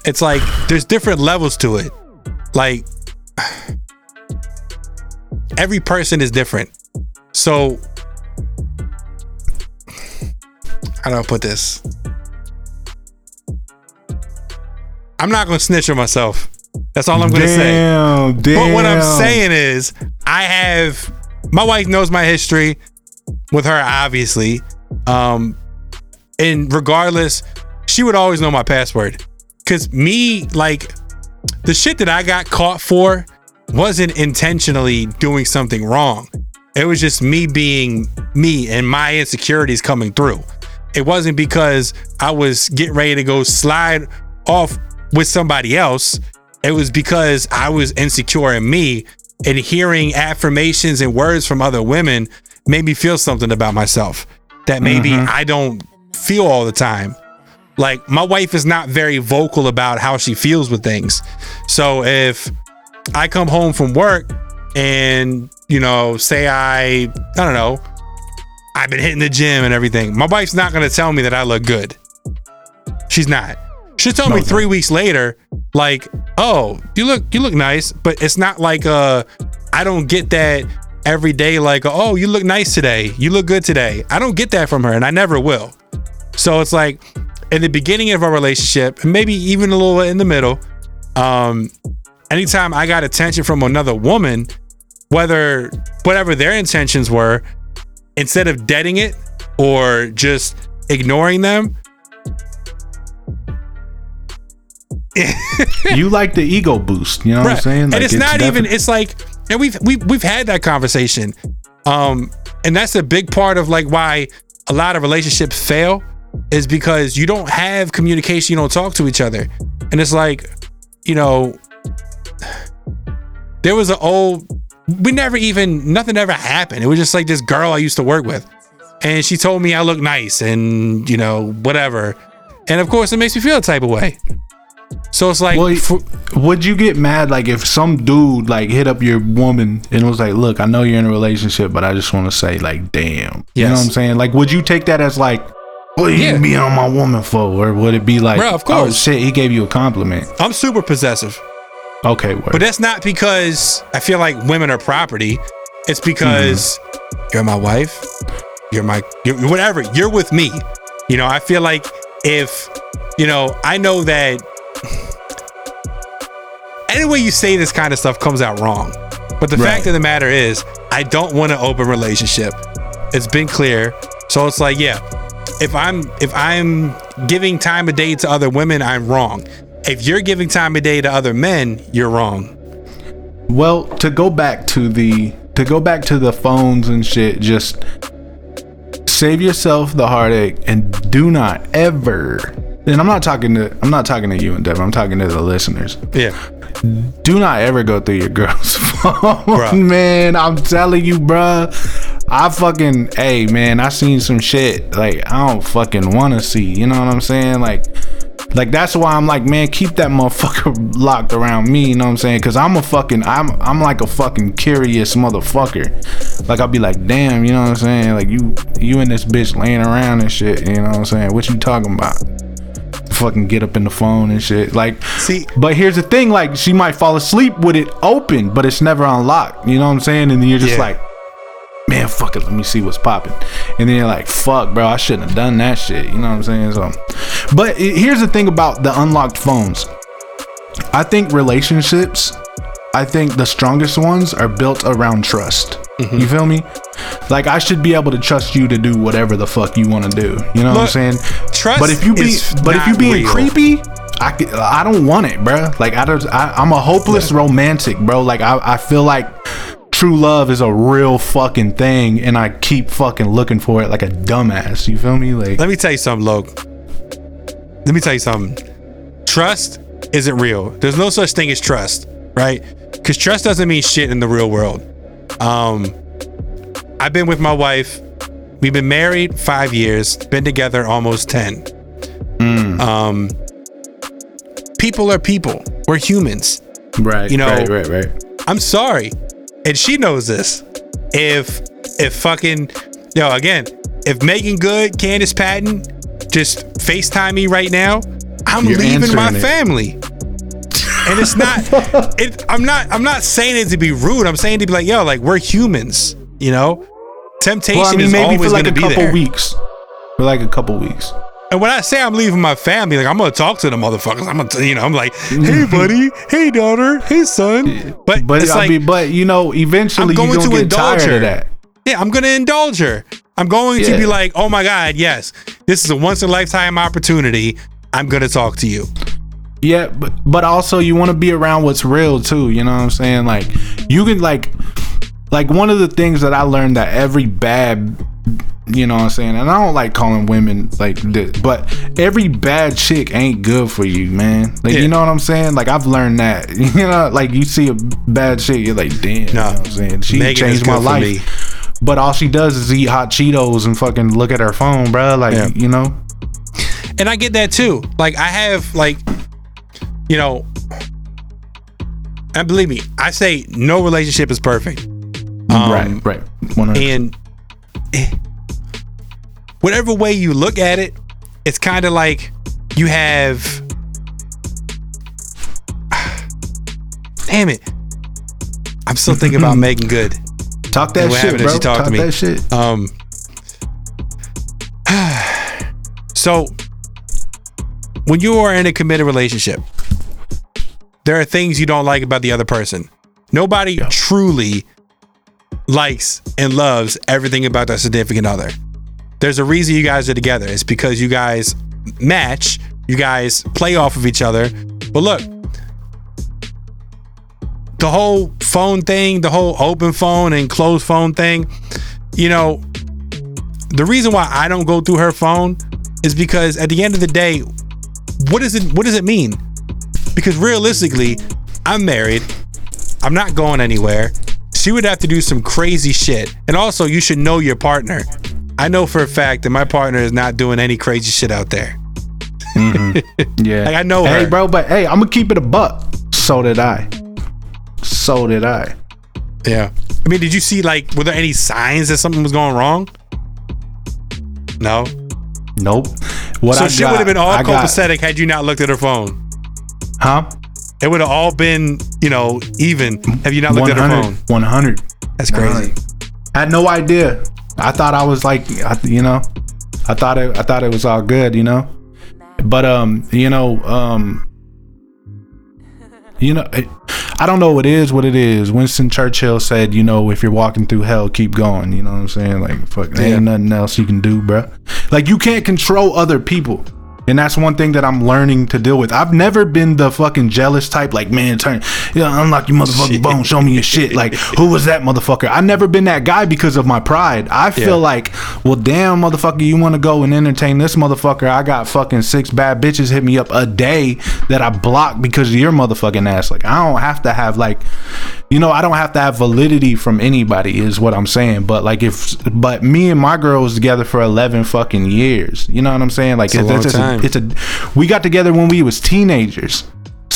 it's like there's different levels to it. Like every person is different. So how do I put this? I'm not gonna snitch on myself. That's all I'm gonna say. Damn, But what I'm saying is, I have my wife knows my history with her, obviously. Um, and regardless, she would always know my password. Cause me, like, the shit that I got caught for wasn't intentionally doing something wrong. It was just me being me and my insecurities coming through. It wasn't because I was getting ready to go slide off with somebody else. It was because I was insecure in me and hearing affirmations and words from other women made me feel something about myself that maybe mm-hmm. I don't feel all the time. Like my wife is not very vocal about how she feels with things. So if I come home from work and, you know, say I, I don't know, I've been hitting the gym and everything, my wife's not to tell me that I look good. She's not. She'll tell me three weeks later, like, oh, you look, you look nice, but it's not like, uh, I don't get that every day like, "Oh, you look nice today. You look good today." I don't get that from her and I never will. So it's like in the beginning of our relationship, and maybe even a little in the middle, um anytime I got attention from another woman, whether whatever their intentions were, instead of deading it or just ignoring them, you like the ego boost, you know what I'm Right. saying? and Like, it's, not even. It's like, and we've we've we've had that conversation, um, and that's a big part of like why a lot of relationships fail is because you don't have communication, you don't talk to each other, and it's like, you know, there was an old. We never even nothing ever happened. It was just like this girl I used to work with, and she told me I look nice and you know whatever, and of course it makes me feel a type of way. So it's like, Well, would you get mad like if some dude like hit up your woman and was like, "Look, I know you're in a relationship, but I just want to say, like, damn." You know what I'm saying? Like, would you take that as like, "What are you Yeah. being on my woman for?" Or would it be like, Bruh, of "Oh course. shit, he gave you a compliment." I'm super possessive. Okay, word. But that's not because I feel like women are property. It's because mm-hmm. you're my wife. You're my you're, whatever. You're with me. You know, I feel like if you know, I know that any way you say this kind of stuff comes out wrong. But the fact of the matter is, I don't want an open relationship. It's been clear. So it's like, yeah, if I'm if I'm giving time of day to other women, I'm wrong. If you're giving time of day to other men, you're wrong. Well, to go back to the to go back to the phones and shit, just save yourself the heartache and do not ever. And I'm not talking to I'm not talking to you and Devin. I'm talking to the listeners. Yeah. Do not ever go through your girl's phone, man. I'm telling you, bruh. I fucking, hey, man. I seen some shit like I don't fucking want to see. You know what I'm saying? Like, like that's why I'm like, man, keep that motherfucker locked around me. You know what I'm saying? Cause I'm a fucking, I'm, I'm like a fucking curious motherfucker. Like I'll be like, damn, you know what I'm saying? Like you, you and this bitch laying around and shit. You know what I'm saying? What you talking about? Fucking get up in the phone and shit. Like, see, but here's the thing: like, she might fall asleep with it open, but it's never unlocked. You know what I'm saying? And then you're just Yeah. like, man, fuck it, let me see what's popping. And then you're like, fuck, bro, I shouldn't have done that shit. You know what I'm saying? So, but i- here's the thing about the unlocked phones. I think relationships, I think the strongest ones are built around trust. Mm-hmm. You feel me? Like I should be able to trust you to do whatever the fuck you want to do. You know what I'm saying? trust But if you be, but if you being real. creepy, I, I don't want it, bro. Like I don't. I, I'm a hopeless romantic, bro. Like I, I feel like true love is a real fucking thing, and I keep fucking looking for it like a dumbass. You feel me? Like Let me tell you something, Logan. Let me tell you something. Trust isn't real. There's no such thing as trust, right? Because trust doesn't mean shit in the real world. Um, I've been with my wife. We've been married five years. Been together almost ten. Um, people are people. We're humans. right, you know, right, right, right. I'm sorry, and she knows this. If if fucking yo again, if Meagan Good, Candice Patton, just Facetime me right now, I'm You're leaving my it. family. And it's not. It, I'm not. I'm not saying it to be rude. I'm saying to be like, yo, like we're humans. You know, temptation Well, I mean, is maybe always for like a couple there. weeks. For like a couple weeks. And when I say I'm leaving my family, like I'm gonna talk to the motherfuckers. I'm gonna, t- you know, I'm like, hey buddy, hey daughter, hey son. But, But it's I like, mean, but you know, eventually I'm going to indulge her. Yeah, I'm gonna indulge her. I'm going to be like, oh my god, yes, this is a once in a lifetime opportunity. I'm gonna talk to you. Yeah, but but also you want to be around what's real too. You know what I'm saying? Like you can like like one of the things that I learned that every bad you know what I'm saying, and I don't like calling women like this, but every bad chick ain't good for you, man. Like Yeah. you know what I'm saying? Like I've learned that. You know, like you see a bad chick, you're like, damn. You know what I'm saying? She Megan changed my life. But all she does is eat hot Cheetos and fucking look at her phone, bro. Like Yeah. you know. And I get that too. Like I have like, you know, and believe me, I say no relationship is perfect. Um, right, right. 100%. And eh, whatever way you look at it, it's kind of like you have. Damn it! I'm still thinking about Meagan Good. Talk that shit, bro. she Talk to me. that shit. Um. so, when you are in a committed relationship, there are things you don't like about the other person. Nobody truly likes and loves everything about their significant other. There's a reason you guys are together. It's because you guys match, you guys play off of each other. But look, the whole phone thing, the whole open phone and closed phone thing, you know, the reason why I don't go through her phone is because at the end of the day, what does it what does it mean? Because realistically, I'm married. I'm not going anywhere. She would have to do some crazy shit. And also, you should know your partner. I know for a fact that my partner is not doing any crazy shit out there. Mm-hmm. Yeah. Like, I know Hey, her. bro, but hey, I'm gonna keep it a buck. So did I. So did I. Yeah. I mean, did you see like were there any signs that something was going wrong? No. Nope. What so I got- would have been all I got- copacetic had you not looked at her phone. Huh? It would have all been, you know, even. Have you not looked at her phone? 100. That's crazy. I had no idea. I thought I was like, you know, I thought it, I thought it was all good, you know. But um, you know, um, you know, it, I don't know what is what it is. Winston Churchill said, you know, if you're walking through hell, keep going. You know what I'm saying? Like, fuck, there Yeah. ain't nothing else you can do, bro. Like, you can't control other people. And that's one thing that I'm learning to deal with. I've never been the fucking jealous type, like, man, turn, yeah, unlock your motherfucking bone, show me your shit. Like, who was that motherfucker? I've never been that guy because of my pride. I feel Yeah. like, well, damn, motherfucker, you want to go and entertain this motherfucker? I got fucking six bad bitches hit me up a day that I blocked because of your motherfucking ass. Like, I don't have to have like, you know, I don't have to have validity from anybody, is what I'm saying. But like, if, but me and my girl was together for 11 fucking years. You know what I'm saying? Like, It's a long it's, time. it's a, we got together when we was teenagers.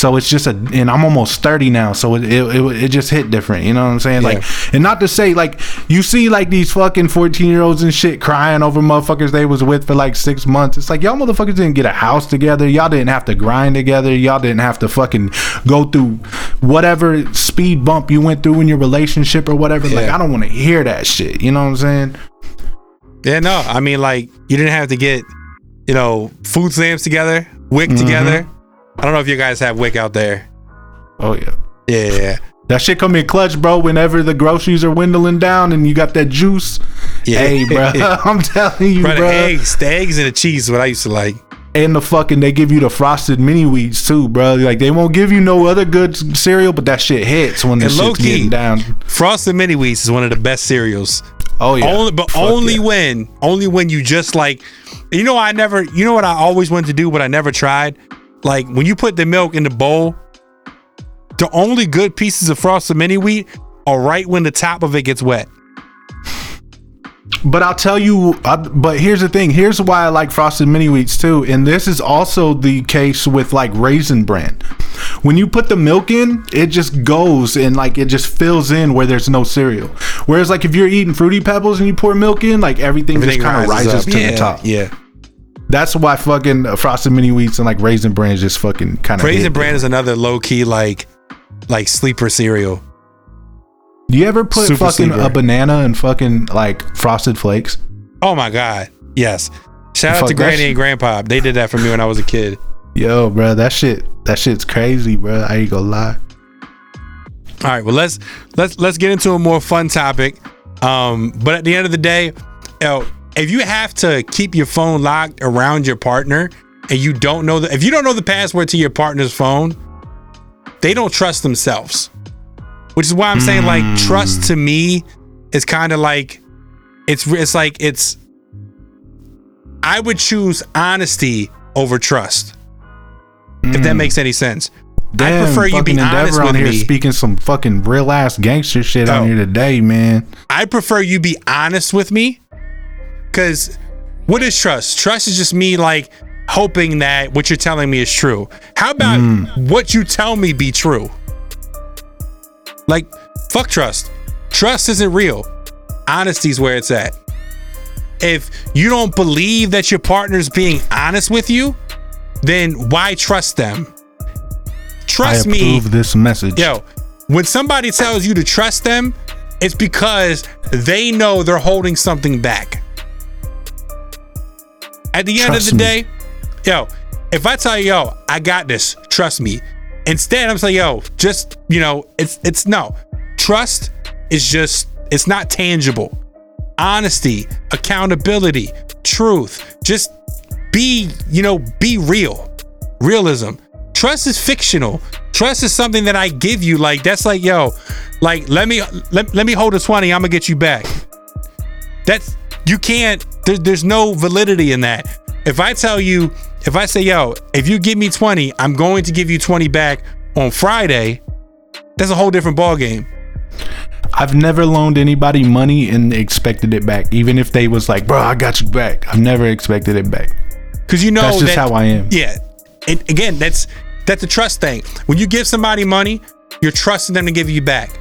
So it's just a, and I'm almost 30 now. So it, it, it, it just hit different. You know what I'm saying? Like, and not to say like, you see like these fucking 14 year olds and shit crying over motherfuckers they was with for like six months. It's like, y'all motherfuckers didn't get a house together. Y'all didn't have to grind together. Y'all didn't have to fucking go through whatever speed bump you went through in your relationship or whatever. Like, I don't want to hear that shit. You know what I'm saying? Yeah, no. I mean, like, you didn't have to get, you know, food stamps together, WIC Mhm. together. I don't know if you guys have WIC out there. Oh, yeah. Yeah, yeah. That shit come in clutch, bro. Whenever the groceries are dwindling down and you got that juice, Yeah. hey, bro, I'm telling you, Bro, bro. the eggs, the eggs and the cheese is what I used to like. And the fucking, they give you the frosted mini wheats too, bro. Like they won't give you no other good cereal, but that shit hits when the shit's key, getting down. Frosted Mini Wheats is one of the best cereals. Oh yeah, Only, but Fuck only yeah. when, only when you just like, you know, I never, you know what I always wanted to do, but I never tried. Like when you put the milk in the bowl, the only good pieces of frosted mini wheat are right when the top of it gets wet. But I'll tell you, I, but here's the thing. Here's why I like frosted mini wheats too, and this is also the case with like raisin bran. When you put the milk in, it just goes and like it just fills in where there's no cereal. Whereas like if you're eating fruity pebbles and you pour milk in, like everything, Everything just kind of rises rises to Yeah, the top. yeah. That's why fucking uh, frosted mini wheats and like raisin bran just fucking kind of. Raisin Bran is another low key like, like sleeper cereal. Do you ever put Super fucking sleeper. a banana and fucking like frosted flakes? Oh my god, yes. Shout out to Granny and Grandpa. They did that for me when I was a kid. Yo, bro, that shit, that shit's crazy, bro. I ain't gonna lie. All right, well let's let's let's get into a more fun topic. Um, but at the end of the day, you know, if you have to keep your phone locked around your partner and you don't know the if you don't know the password to your partner's phone, they don't trust themselves. Which is why I'm saying like trust to me is kind of like it's it's like it's I would choose honesty over trust. If that makes any sense. I prefer you be fucking honest Endeavor with on here me. speaking some fucking real ass gangster shit on Oh. here today, man. I prefer you be honest with me. Cause what is trust? Trust is just me like hoping that what you're telling me is true. How about Mm. what you tell me be true? Like, fuck trust. Trust isn't real. Honesty's where it's at. If you don't believe that your partner's being honest with you, then why trust them? Trust I me. this message. Yo, when somebody tells you to trust them It's because they know they're holding something back. At the end Trust of the me. day, yo, if I tell you, yo, I got this, trust me. Instead, I'm saying, yo, just, you know, it's it's no. Trust is just it's not tangible. Honesty, accountability, truth. Just be, you know, be real. Realism. Trust is fictional. Trust is something that I give you. Like that's like, yo, like let me let, let me hold a 20, I'm gonna get you back. That's you can't there, there's no validity in that. If I tell you, if I say, yo, if you give me 20, I'm going to give you 20 back on Friday, that's a whole different ball game. I've never loaned anybody money and expected it back, even if they was like, "Bro, I got you back." I've never expected it back. Cause you know That's just that- how I am. Yeah. And again, that's that's a trust thing. When you give somebody money, you're trusting them to give you back.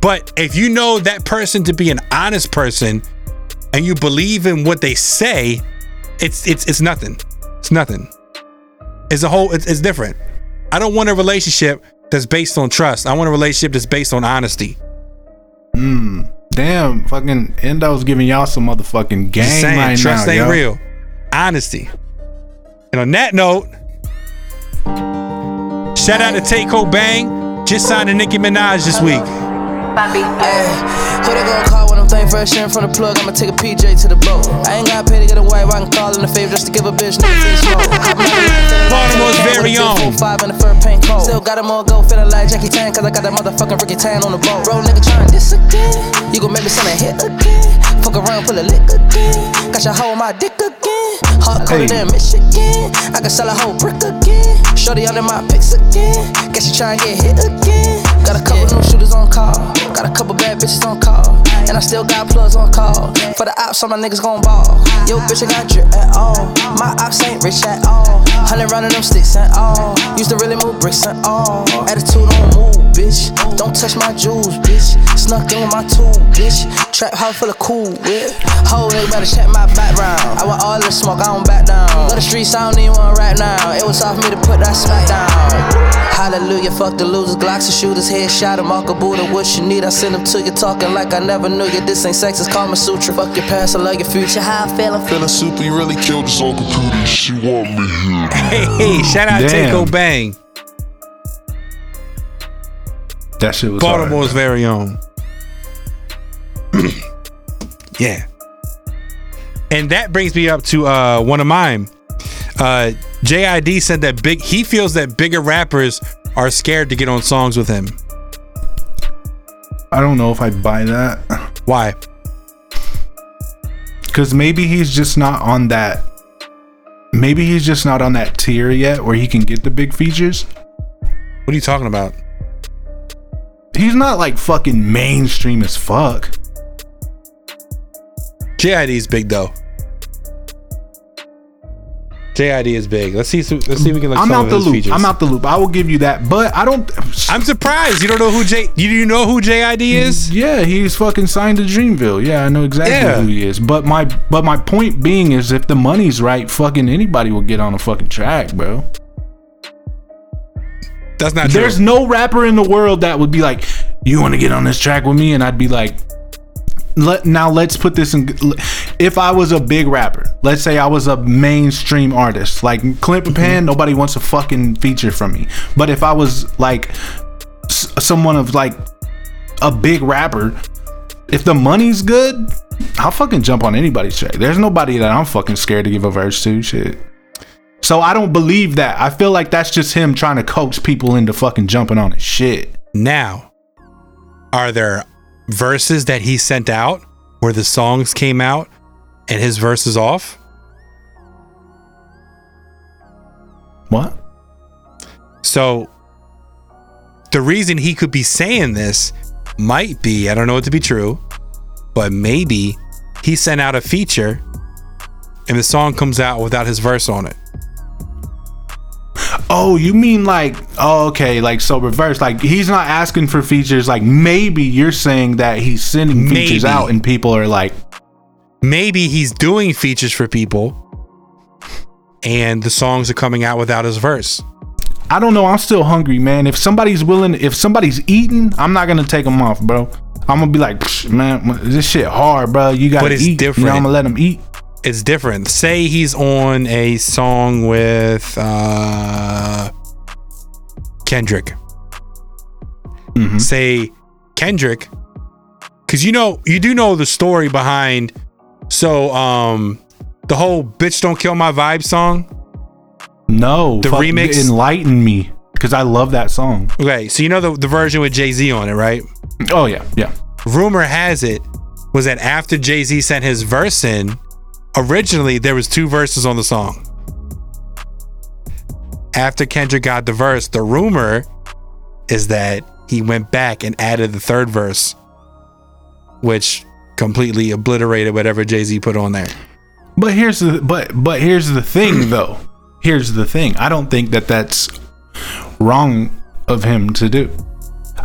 But if you know that person to be an honest person and you believe in what they say, it's it's it's nothing. It's nothing. It's a whole it's, it's different. I don't want a relationship that's based on trust. I want a relationship that's based on honesty. Mm, damn, fucking Endo's giving y'all some motherfucking game Just saying, right trust now, ain't yo. real. Honesty. And on that note, shout out to Tate Kobang. Just signed to Nicki Minaj this week. Ay, who they gon' call when I'm thinking fresh in from the plug? I'ma take a PJ to the boat. I ain't got pay to get a wife, I can call in the favor just to give a bitch no free. Baltimore's very own. Five in the fur paint coat. Still got 'em all go, feeling like Jackie Chan, cause I got that motherfucking Ricky Tan on the boat. Bro, nigga trying this again. You gon' make me send a hit again. Fuck around, pull a lick again. Got your hoe on my dick again. Hard coded Hey. in Michigan. I can sell a whole brick again. Shorty under my pics again. Guess you trying get hit again. Got a couple new shooters on call. Got a couple bad bitches on call. And I still got plugs on call. For the ops, all my niggas gon' ball. Yo, bitch, I got drip at all. My ops ain't rich at all. Hundred round of them sticks and all. Used to really move bricks and all. Attitude on move, bitch. Don't touch my jewels, bitch. Snuck in with my tool, bitch. Trap house full of cool, whip. Whole nigga better check my background. I want all the smoke, I don't back down. Love the streets, I don't need one right now. It was off me to put that smack down. Hallelujah, fuck the losers, Glocks and shooters, headshot him, Uncle Buddha, what you need, I send them to you, talking like I never knew you. This ain't sex, it's Kama Sutra. Fuck your past, I love your future. How I feel, I'm feeling super, you really killed this Uncle Tootie. She want me here. Hey, hey, shout out Damn. Tate Kobang. That shit was Baltimore's very own. yeah. And that brings me up to uh, one of mine. Uh, JID said that big he feels that bigger rappers are scared to get on songs with him. I don't know if I buy that. Why? Because maybe he's just not on that. Maybe he's just not on that tier yet where he can get the big features. What are you talking about? He's not like fucking mainstream as fuck. JID is big though. JID is big. Let's see. Let's see if we can look I'm out the loop. features. I'm out the loop. I will give you that, but I don't. I'm surprised you don't know who J. You, you know who JID is? Yeah, he's fucking signed to Dreamville. Yeah, I know exactly Yeah. who he is. But my but my point being is, if the money's right, fucking anybody will get on a fucking track, bro. That's not true. There's no rapper in the world that would be like, "You want to get on this track with me?" And I'd be like, "Let now let's put this in." If I was a big rapper, let's say I was a mainstream artist like Clint Mm-hmm. Pan, nobody wants a fucking feature from me. But if I was like s- someone of like a big rapper, if the money's good, I'll fucking jump on anybody's track. There's nobody that I'm fucking scared to give a verse to. Shit. So I don't believe that. I feel like that's just him trying to coax people into fucking jumping on his shit. Now, are there verses that he sent out where the songs came out and his verse is off? What? So, the reason he could be saying this might be I don't know it to be true, but maybe he sent out a feature and the song comes out without his verse on it. Oh, you mean like oh okay, like so reverse. Like he's not asking for features. Like maybe you're saying that he's sending features Maybe. out and people are like, Maybe he's doing features for people and the songs are coming out without his verse. I don't know. I'm still hungry, man. If somebody's willing, if somebody's eating, I'm not gonna take them off, bro. I'm gonna be like, "Psh, man, this shit hard, bro. You gotta But it's eat. You know, different. I'm gonna let them eat. It's different. Say he's on a song with uh Kendrick. Mhm. Say Kendrick, because you know you do know the story behind. So um, the whole "Bitch Don't Kill My Vibe" song. No, The remix? enlighten me because I love that song. Okay, so you know the the version with Jay Z on it, right? Oh yeah, yeah. rumor has it was that after Jay Z sent his verse in, originally there was two verses on the song. After Kendrick got the verse, the rumor is that he went back and added the third verse, which completely obliterated whatever Jay Z put on there. But here's the but but here's the thing though. Here's the thing. I don't think that that's wrong of him to do.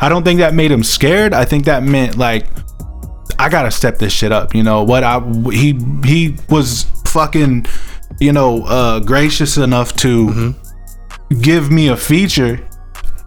I don't think that made him scared. I think that meant like I gotta step this shit up. You know what? I he he was fucking you know uh gracious enough to give me a feature.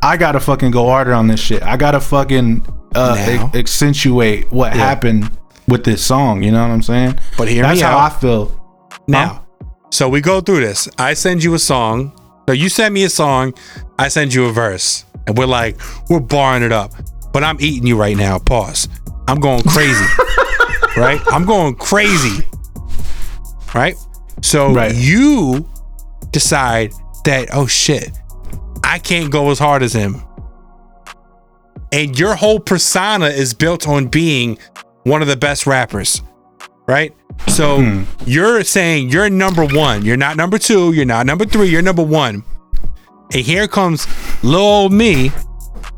I gotta fucking go harder on this shit. I gotta fucking uh ac- accentuate what Yeah. happened with this song. You know what I'm saying? But hear That's me how out. I feel. Now, so we go through this. I send you a song. So you send me a song. I send you a verse. And we're like, we're barring it up. But I'm eating you right now. Pause. I'm going crazy. right? I'm going crazy. Right? So Right. you decide that, oh shit, I can't go as hard as him. And your whole persona is built on being one of the best rappers. Right? So hmm. you're saying you're number one. You're not number two. You're not number three. You're number one. And here comes little old me,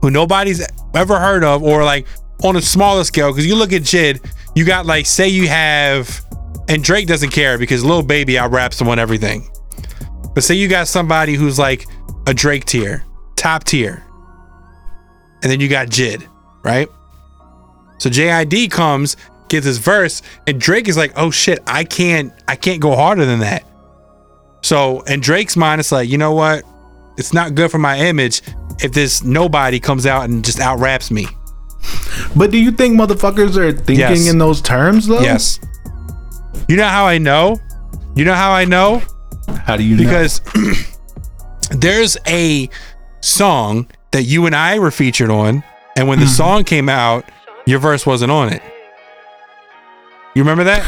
who nobody's ever heard of, or like on a smaller scale. Because you look at Jid, you got like, say you have, and Drake doesn't care because Lil Baby out raps him on everything. But say you got somebody who's like a Drake tier, top tier, and then you got Jid, right? So JID comes, gets his verse, and Drake is like, "Oh shit, I can't, I can't go harder than that." So, in Drake's mind, it's like, you know what? It's not good for my image if this nobody comes out and just out raps me. But do you think motherfuckers are thinking Yes. in those terms though? Yes. You know how I know? You know how I know? How do you know? Because there's a song that you and I were featured on, and when the Mm-hmm. song came out, your verse wasn't on it. You remember that?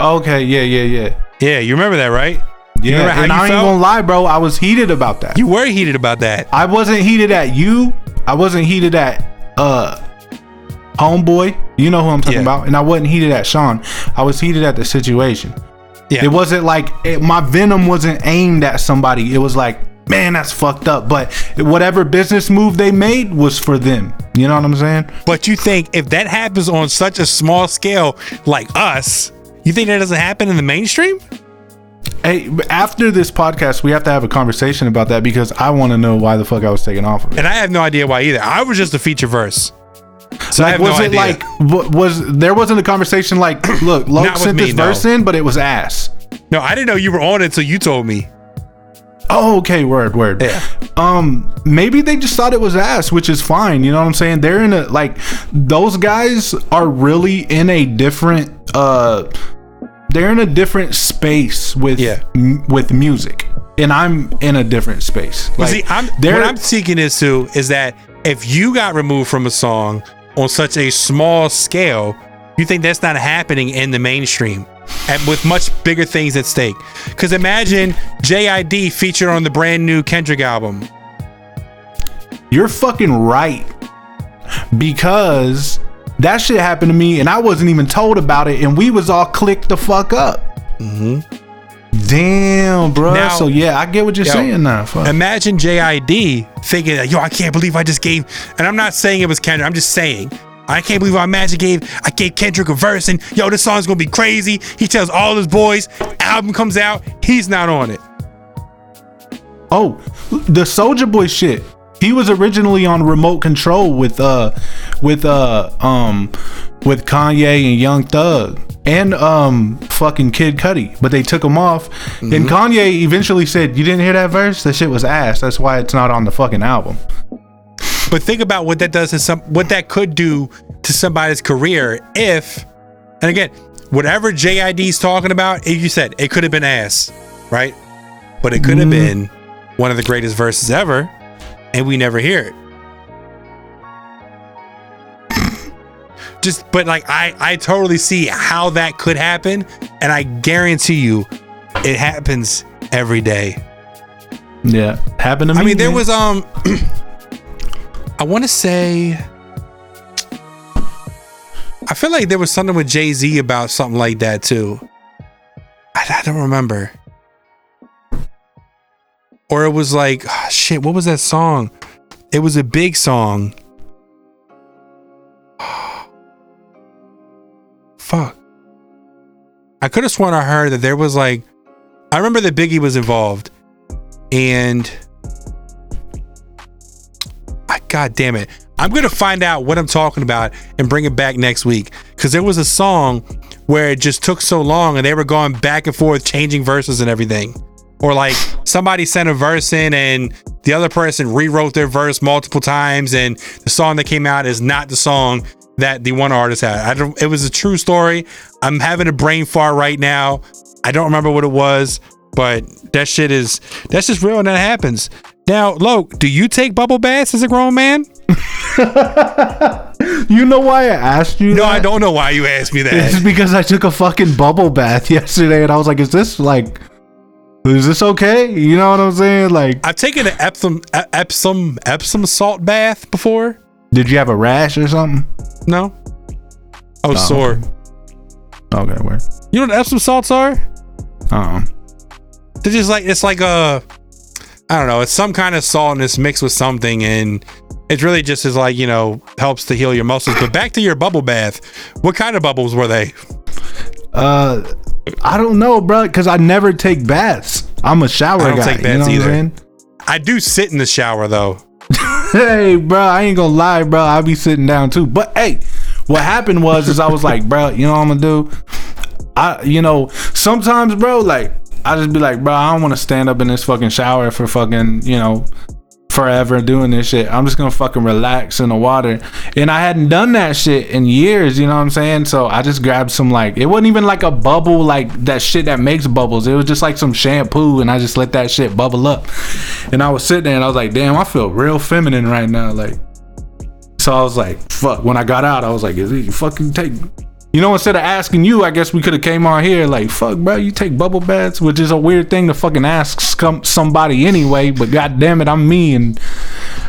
Okay, yeah, yeah, yeah. Yeah, you remember that, right? Yeah, and I ain't felt? gonna lie, bro. I was heated about that. You were heated about that. I wasn't heated at you. I wasn't heated at uh homeboy. You know who I'm talking Yeah. about. And I wasn't heated at Sean. I was heated at the situation. Yeah. It wasn't like it, my venom wasn't aimed at somebody. It was like, man, that's fucked up. But whatever business move they made was for them. You know what I'm saying? But you think if that happens on such a small scale like us, you think that doesn't happen in the mainstream? Hey, after this podcast, we have to have a conversation about that because I want to know why the fuck I was taken off of it. And I have no idea why either. I was just a feature verse. So like, was no it idea. like wa- was there wasn't a conversation like, look, Loke sent me, this no. verse in, but it was ass. no, I didn't know you were on it until you told me. Oh, okay, word, word. Yeah. Um, maybe they just thought it was ass, which is fine. You know what I'm saying? They're in a like those guys are really in a different uh they're in a different space with Yeah. m- with music. And I'm in a different space. But see, I'm, what I'm seeking is to is that if you got removed from a song on such a small scale, you think that's not happening in the mainstream and with much bigger things at stake. Because imagine JID featured on the brand new Kendrick album. You're fucking right. Because that shit happened to me and I wasn't even told about it and we was all clicked the fuck up. Mm-hmm. Damn, bro. Now- so yeah, I get what you're Yo, saying now. Fuck. Imagine JID thinking, that, yo, I can't believe I just gave, and I'm not saying it was Kendrick, I'm just saying, I can't believe I Magic gave, I gave Kendrick a verse, and yo, this song's gonna be crazy. He tells all his boys, album comes out, he's not on it. Oh, the Soldier Boy shit. He was originally on remote control with uh with uh um with Kanye and Young Thug and um fucking Kid Cudi, but they took him off. Mm-hmm. And Kanye eventually said, "You didn't hear that verse? That shit was ass. That's why it's not on the fucking album." But think about what that does to some, what that could do to somebody's career if, and again, whatever JID's talking about, you said, it could have been ass, right? But it could have been one of the greatest verses ever, and we never hear it. Just, but like, I, I totally see how that could happen, and I guarantee you, it happens every day. Yeah, happened to me. I mean, there man. was um, I want to say, I feel like there was something with Jay Z about something like that too. I, I don't remember, or it was like ah, shit. What was that song? It was a big song. Fuck. I could have sworn I heard that there was like, I remember that Biggie was involved, and I, God damn it, I'm gonna find out what I'm talking about and bring it back next week because there was a song where it just took so long and they were going back and forth, changing verses and everything, or like somebody sent a verse in and the other person rewrote their verse multiple times, and the song that came out is not the song that the one artist had. I don't. It was a true story. I'm having a brain fart right now. I don't remember what it was, but that shit is that's just real and that happens. Now, Loke, do you take bubble baths as a grown man? You know why I asked you? No, that? I don't know why you asked me that. It's because I took a fucking bubble bath yesterday, and I was like, "Is this like, is this okay?" You know what I'm saying? Like, I've taken an Epsom Epsom Epsom salt bath before. did you have a rash or something? No, was Oh. sore. Okay, where? You know what Epsom salts are? Uh, They're just like it's like a I don't know, it's some kind of salt and it's mixed with something and it really just is like, you know, helps to heal your muscles. But back to your bubble bath. What kind of bubbles were they? uh, I don't know, bro, because I never take baths. I'm a shower I don't guy. take baths you know either. What I'm I do sit in the shower though. hey, bro, I ain't gonna lie, bro. I be sitting down too. But hey, what happened was is I was like, bro, you know what I'm gonna do? I, you know, sometimes, bro, like I just be like, bro, I don't want to stand up in this fucking shower for fucking, you know, forever doing this shit. I'm just gonna fucking relax in the water. And I hadn't done that shit in years, you know what I'm saying? So I just grabbed some like it wasn't even like a bubble like that shit that makes bubbles. It was just like some shampoo and I just let that shit bubble up. And I was sitting there and I was like, damn, I feel real feminine right now. Like so I was like, fuck. When I got out, I was like, is it fucking take you know, instead of asking you, I guess we could have came on here like, fuck, bro, you take bubble baths, which is a weird thing to fucking ask some, somebody anyway. But god damn it, I'm me, and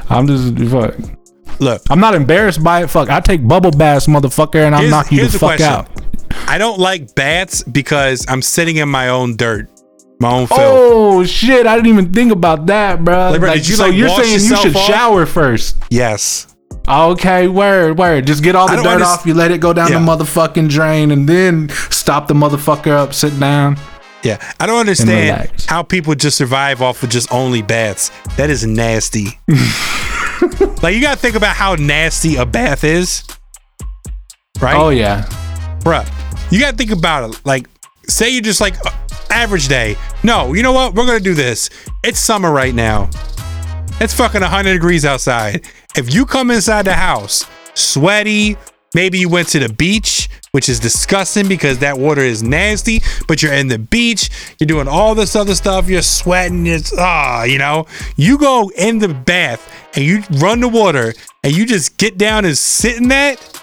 I'm just fuck. Look, I'm not embarrassed by it. Fuck, I take bubble baths, motherfucker, and I'll knock you the the fuck question. out. I don't like baths because I'm sitting in my own dirt, my own filth. Oh shit, I didn't even think about that, bro. Like, bro, did you, so like, you're saying you should off? shower first? Yes. Okay, word, word. Just get all the dirt off. You let it go down Yeah. the motherfucking drain, and then stop the motherfucker up, sit down. Yeah, I don't understand how people just survive off of just only baths. That is nasty. like you gotta think about how nasty a bath is, right? Oh yeah. bruh. You gotta think about it. Like, say you're just like uh, average day. No, you know what? We're gonna do this. It's summer right now. It's fucking 100 degrees outside. If you come inside the house sweaty, maybe you went to the beach, which is disgusting because that water is nasty, but you're in the beach, you're doing all this other stuff, you're sweating, it's ah, you know. You go in the bath and you run the water and you just get down and sit in that.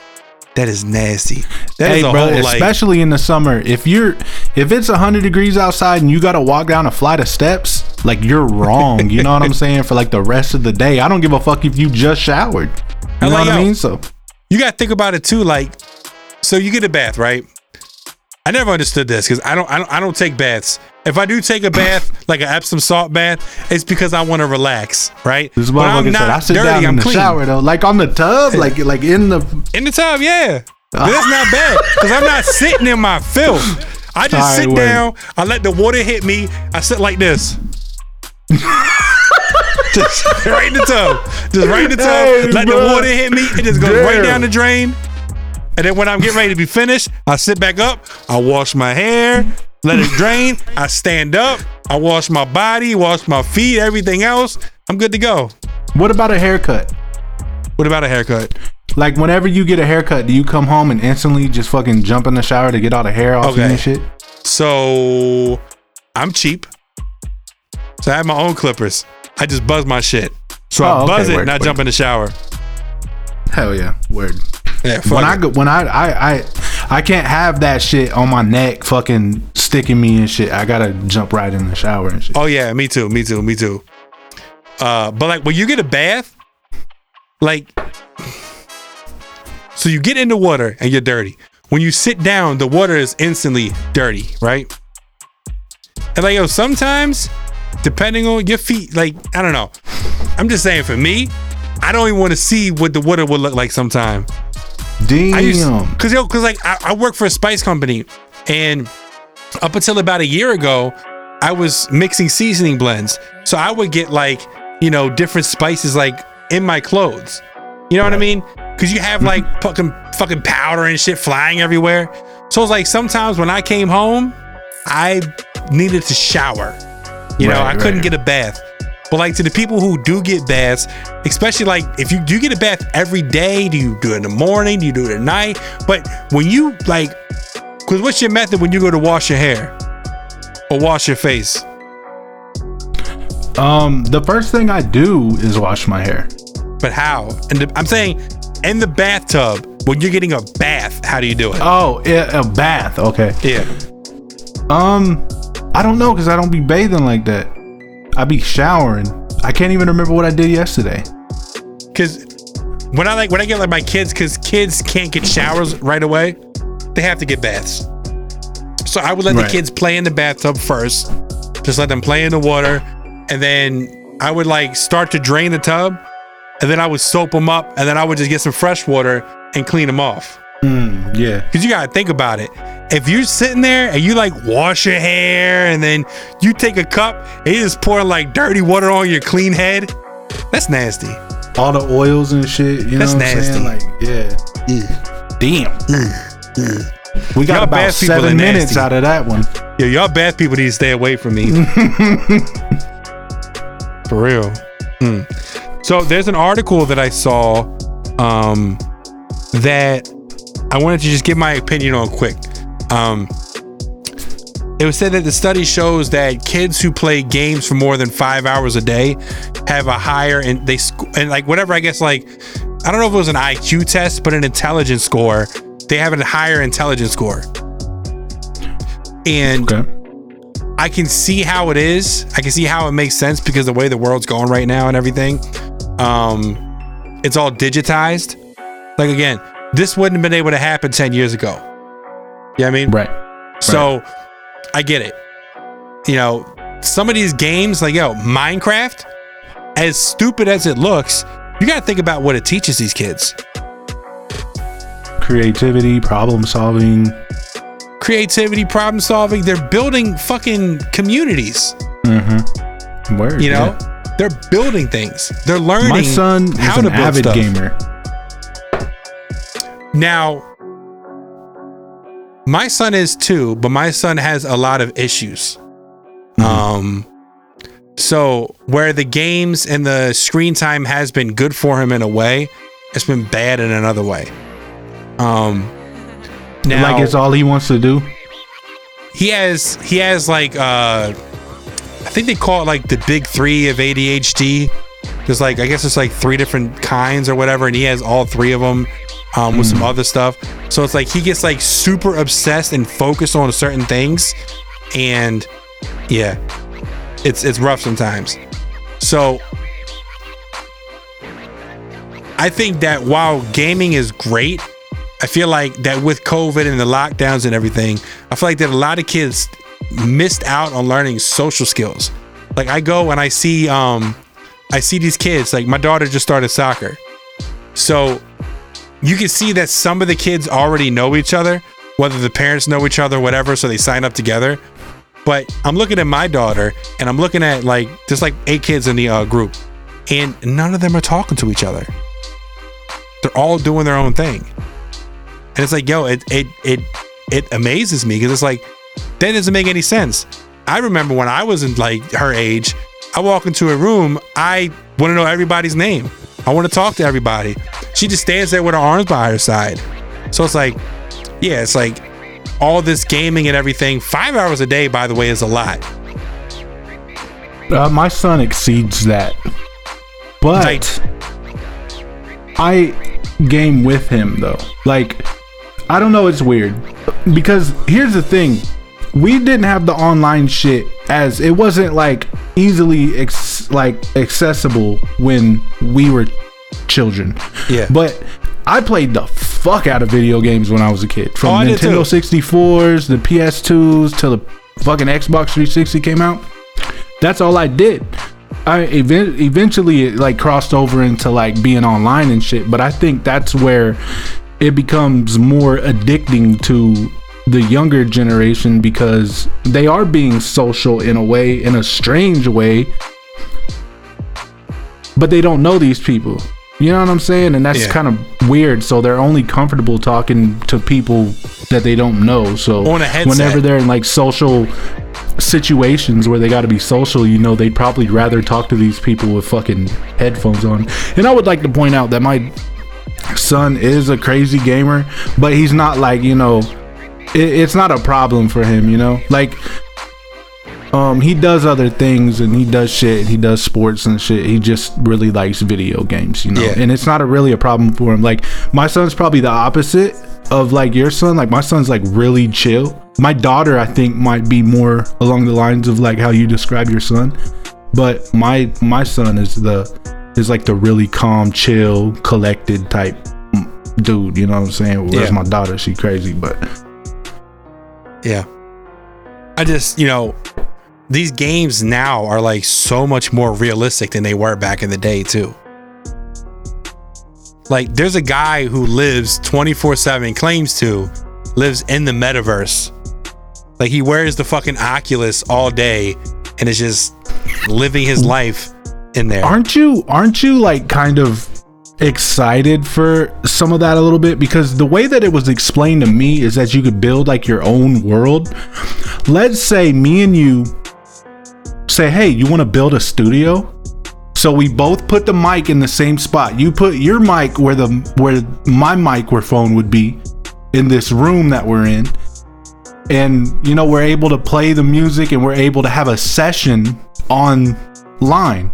That is nasty. That is hey, a bro, whole like especially in the summer. If you're if it's 100 degrees outside and you got to walk down a flight of steps, like you're wrong. you know what I'm saying? For like the rest of the day, I don't give a fuck if you just showered. You I'm know like, what I mean? So you got to think about it too. Like, so you get a bath, right? I never understood this because I don't, I don't, I don't take baths. If I do take a bath, like an Epsom salt bath, it's because I want to relax, right? this When I'm motherfucker said, I sit down in I'm the clean. shower though, like on the tub, like like in the. In the tub, yeah. But that's not bad because I'm not sitting in my filth. I just right, sit word. down. I let the water hit me. I sit like this. just right in the tub. Just right in the tub. Hey, let bruh. the water hit me. It just goes right down the drain. And then when I'm getting ready to be finished, I sit back up. I wash my hair. Let it drain. I stand up. I wash my body. Wash my feet. Everything else. I'm good to go. What about a haircut? What about a haircut? Like whenever you get a haircut, do you come home and instantly just fucking jump in the shower to get all the hair off you and shit? So I'm cheap. So I have my own clippers. I just buzz my shit. So I Oh, okay, buzz it word, and I word. jump in the shower. Hell yeah, word. Yeah, when I go, when I, I I I can't have that shit on my neck, fucking sticking me and shit. I gotta jump right in the shower and shit. Oh yeah, me too, me too, me too. Uh, but like when you get a bath, like, so you get in the water and you're dirty. When you sit down, the water is instantly dirty, right? And like yo, sometimes, depending on your feet, like I don't know. I'm just saying for me, I don't even want to see what the water would look like sometime. Damn. I used, cause yo, cause like I, I work for a spice company, and up until about a year ago, I was mixing seasoning blends. So I would get like you know different spices like in my clothes. You know what I mean? Cause you have mm-hmm. like fucking fucking powder and shit flying everywhere. So it's like sometimes when I came home, I needed to shower. You know, Right, I couldn't right. get a bath. But like to the people who do get baths, especially like if you do you get a bath every day, do you do it in the morning? Do you do it at night? But when you like, cause what's your method when you go to wash your hair or wash your face? Um, the first thing I do is wash my hair. But how? And the, I'm saying in the bathtub when you're getting a bath, how do you do it? Oh, yeah, a bath. Okay. Yeah. Um, I don't know because I don't be bathing like that. I be showering. I can't even remember what I did yesterday. Cause when I like when I get like my kids, cause kids can't get showers right away, they have to get baths. So I would let Right. the kids play in the bathtub first, just let them play in the water, and then I would like start to drain the tub, and then I would soap them up, and then I would just get some fresh water and clean them off. Mm, yeah. Cause you gotta think about it. If you're sitting there and you like wash your hair and then you take a cup and you just pour like dirty water on your clean head, that's nasty. All the oils and shit. You That's know what I'm saying? Like, yeah. Damn. We got Y'all about bad people are seven minutes out of that one. Yeah, y'all bad people need to stay away from me. For real. Hmm. So there's an article that I saw um, that I wanted to just give my opinion on quick. Um, it was said that the study shows that kids who play games for more than five hours a day have a higher and they and like whatever I guess like I don't know if it was an IQ test, but an intelligence score. They have a higher intelligence score. And I can see how it is. I can see how it makes sense because the way the world's going right now and everything. Um, it's all digitized. Like again, this wouldn't have been able to happen 10 years ago. You know I mean? Right. So I get it. You know, some of these games, like yo, Minecraft, as stupid as it looks, you gotta think about what it teaches these kids. Creativity, problem solving. Creativity, problem solving. They're building fucking communities. Mm-hmm. Word. You know, yeah. they're building things. They're learning My son is an avid stuff. gamer. Now, my son is too, but my son has a lot of issues. Um, so where the games and the screen time has been good for him in a way, it's been bad in another way. Um, now like it's all he wants to do. he has he has like uh, I think they call it like the big three of ADHD. There's like I guess it's like three different kinds or whatever, and he has all three of them um, with some other stuff. So it's like he gets like super obsessed and focused on certain things, and yeah, it's it's rough sometimes. So I think that while gaming is great, I feel like that with COVID and the lockdowns and everything, I feel like that a lot of kids missed out on learning social skills. Like I go and I see um I see these kids, like my daughter just started soccer. So you can see that some of the kids already know each other, whether the parents know each other, whatever, so they sign up together. But I'm looking at my daughter and I'm looking at like there's like eight kids in the uh, group, and none of them are talking to each other. They're all doing their own thing. And it's like, yo, it it it it amazes me because it's like that doesn't make any sense. I remember when I was in like her age, I walk into a room, I want to know everybody's name. I want to talk to everybody. She just stands there with her arms by her side. So it's like, yeah, it's like all this gaming and everything. Five hours a day, by the way, is a lot. Uh, my son exceeds that, but I game with him though. Like, I don't know. It's weird because here's the thing: we didn't have the online shit as it wasn't like easily ex- like accessible when we were children. Yeah. But I played the fuck out of video games when I was a kid. From Oh, Nintendo 64s, the PS2s, till the fucking Xbox 360 came out. That's all I did. I event- eventually it like crossed over into like being online and shit, but I think that's where it becomes more addicting to the younger generation because they are being social in a way, in a strange way, but they don't know these people. You know what I'm saying? And that's Yeah. kind of weird. So they're only comfortable talking to people that they don't know. So On a headset. whenever they're in like social situations where they got to be social, you know, they'd probably rather talk to these people with fucking headphones on. And I would like to point out that my son is a crazy gamer, but he's not like, you know, it, it's not a problem for him, you know? Like, um, he does other things and he does shit. He does sports and shit. He just really likes video games, you know. Yeah. And it's not a really a problem for him. Like my son's probably the opposite of like your son. Like my son's like really chill. My daughter, I think, might be more along the lines of like how you describe your son. But my my son is the is like the really calm, chill, collected type dude. You know what I'm saying? Whereas Yeah. my daughter, she crazy, but Yeah. I just, you know, these games now are like so much more realistic than they were back in the day, too. Like, there's a guy who lives 24 7, claims to, lives in the metaverse. Like, he wears the fucking Oculus all day and is just living his life in there. aren't you aren't you like kind of excited for some of that a little bit because the way that it was explained to me is that you could build like your own world let's say me and you say hey you want to build a studio? So we both put the mic in the same spot. You put your mic where the where my microphone would be in this room that we're in. And you know we're able to play the music and we're able to have a session online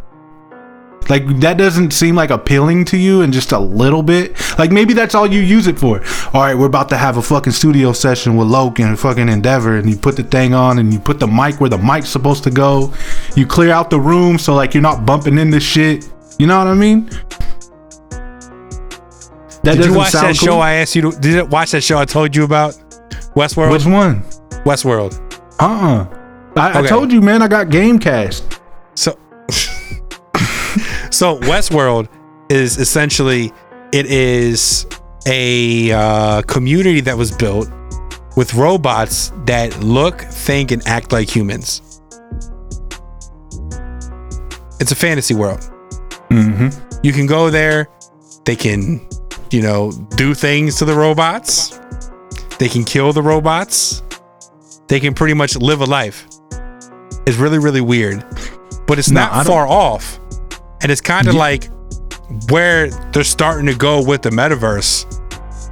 like that doesn't seem like appealing to you in just a little bit. Like maybe that's all you use it for. All right, we're about to have a fucking studio session with Loke and fucking Endeavor, and you put the thing on and you put the mic where the mic's supposed to go. You clear out the room so like you're not bumping into shit. You know what I mean? That Did you watch that cool. show I asked you to? Did you watch that show I told you about? Westworld? Which one? Westworld. Uh uh I, I Okay. told you, man. I got Gamecast. So, so Westworld is essentially it is a uh, community that was built with robots that look, think, and act like humans. It's a fantasy world. Mm-hmm. You can go there. They can, you know, do things to the robots. They can kill the robots. They can pretty much live a life. It's really, really weird, but it's No, not far off. And it's kind of like where they're starting to go with the metaverse.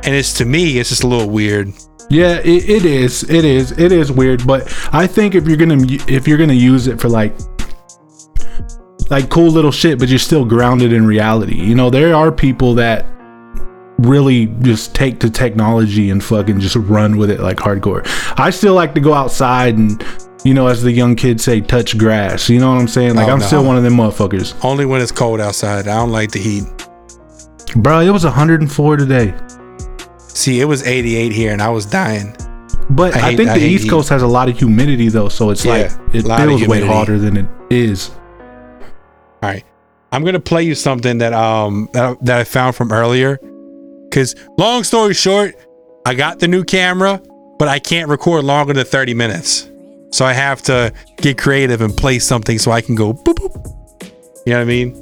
And it's to me, it's just a little weird. Yeah, it, it is. It is. It is weird, but I think if you're gonna if you're gonna use it for like like cool little shit, but you're still grounded in reality. You know, there are people that really just take to technology and fucking just run with it like hardcore. I still like to go outside and you know, as the young kids say, touch grass. You know what I'm saying? Like Oh, I'm no. still one of them motherfuckers. Only when it's cold outside. I don't like the heat. Bro, it was 104 today. See, it was 88 here and I was dying. But I I, think I the East heat. Coast has a lot of humidity though, so it's Yeah, like it feels way hotter than it is. All right. I'm gonna play you something that um that that I found from earlier. Cause long story short, I got the new camera, but I can't record longer than 30 minutes. So I have to get creative and play something so I can go boop boop. You know what I mean?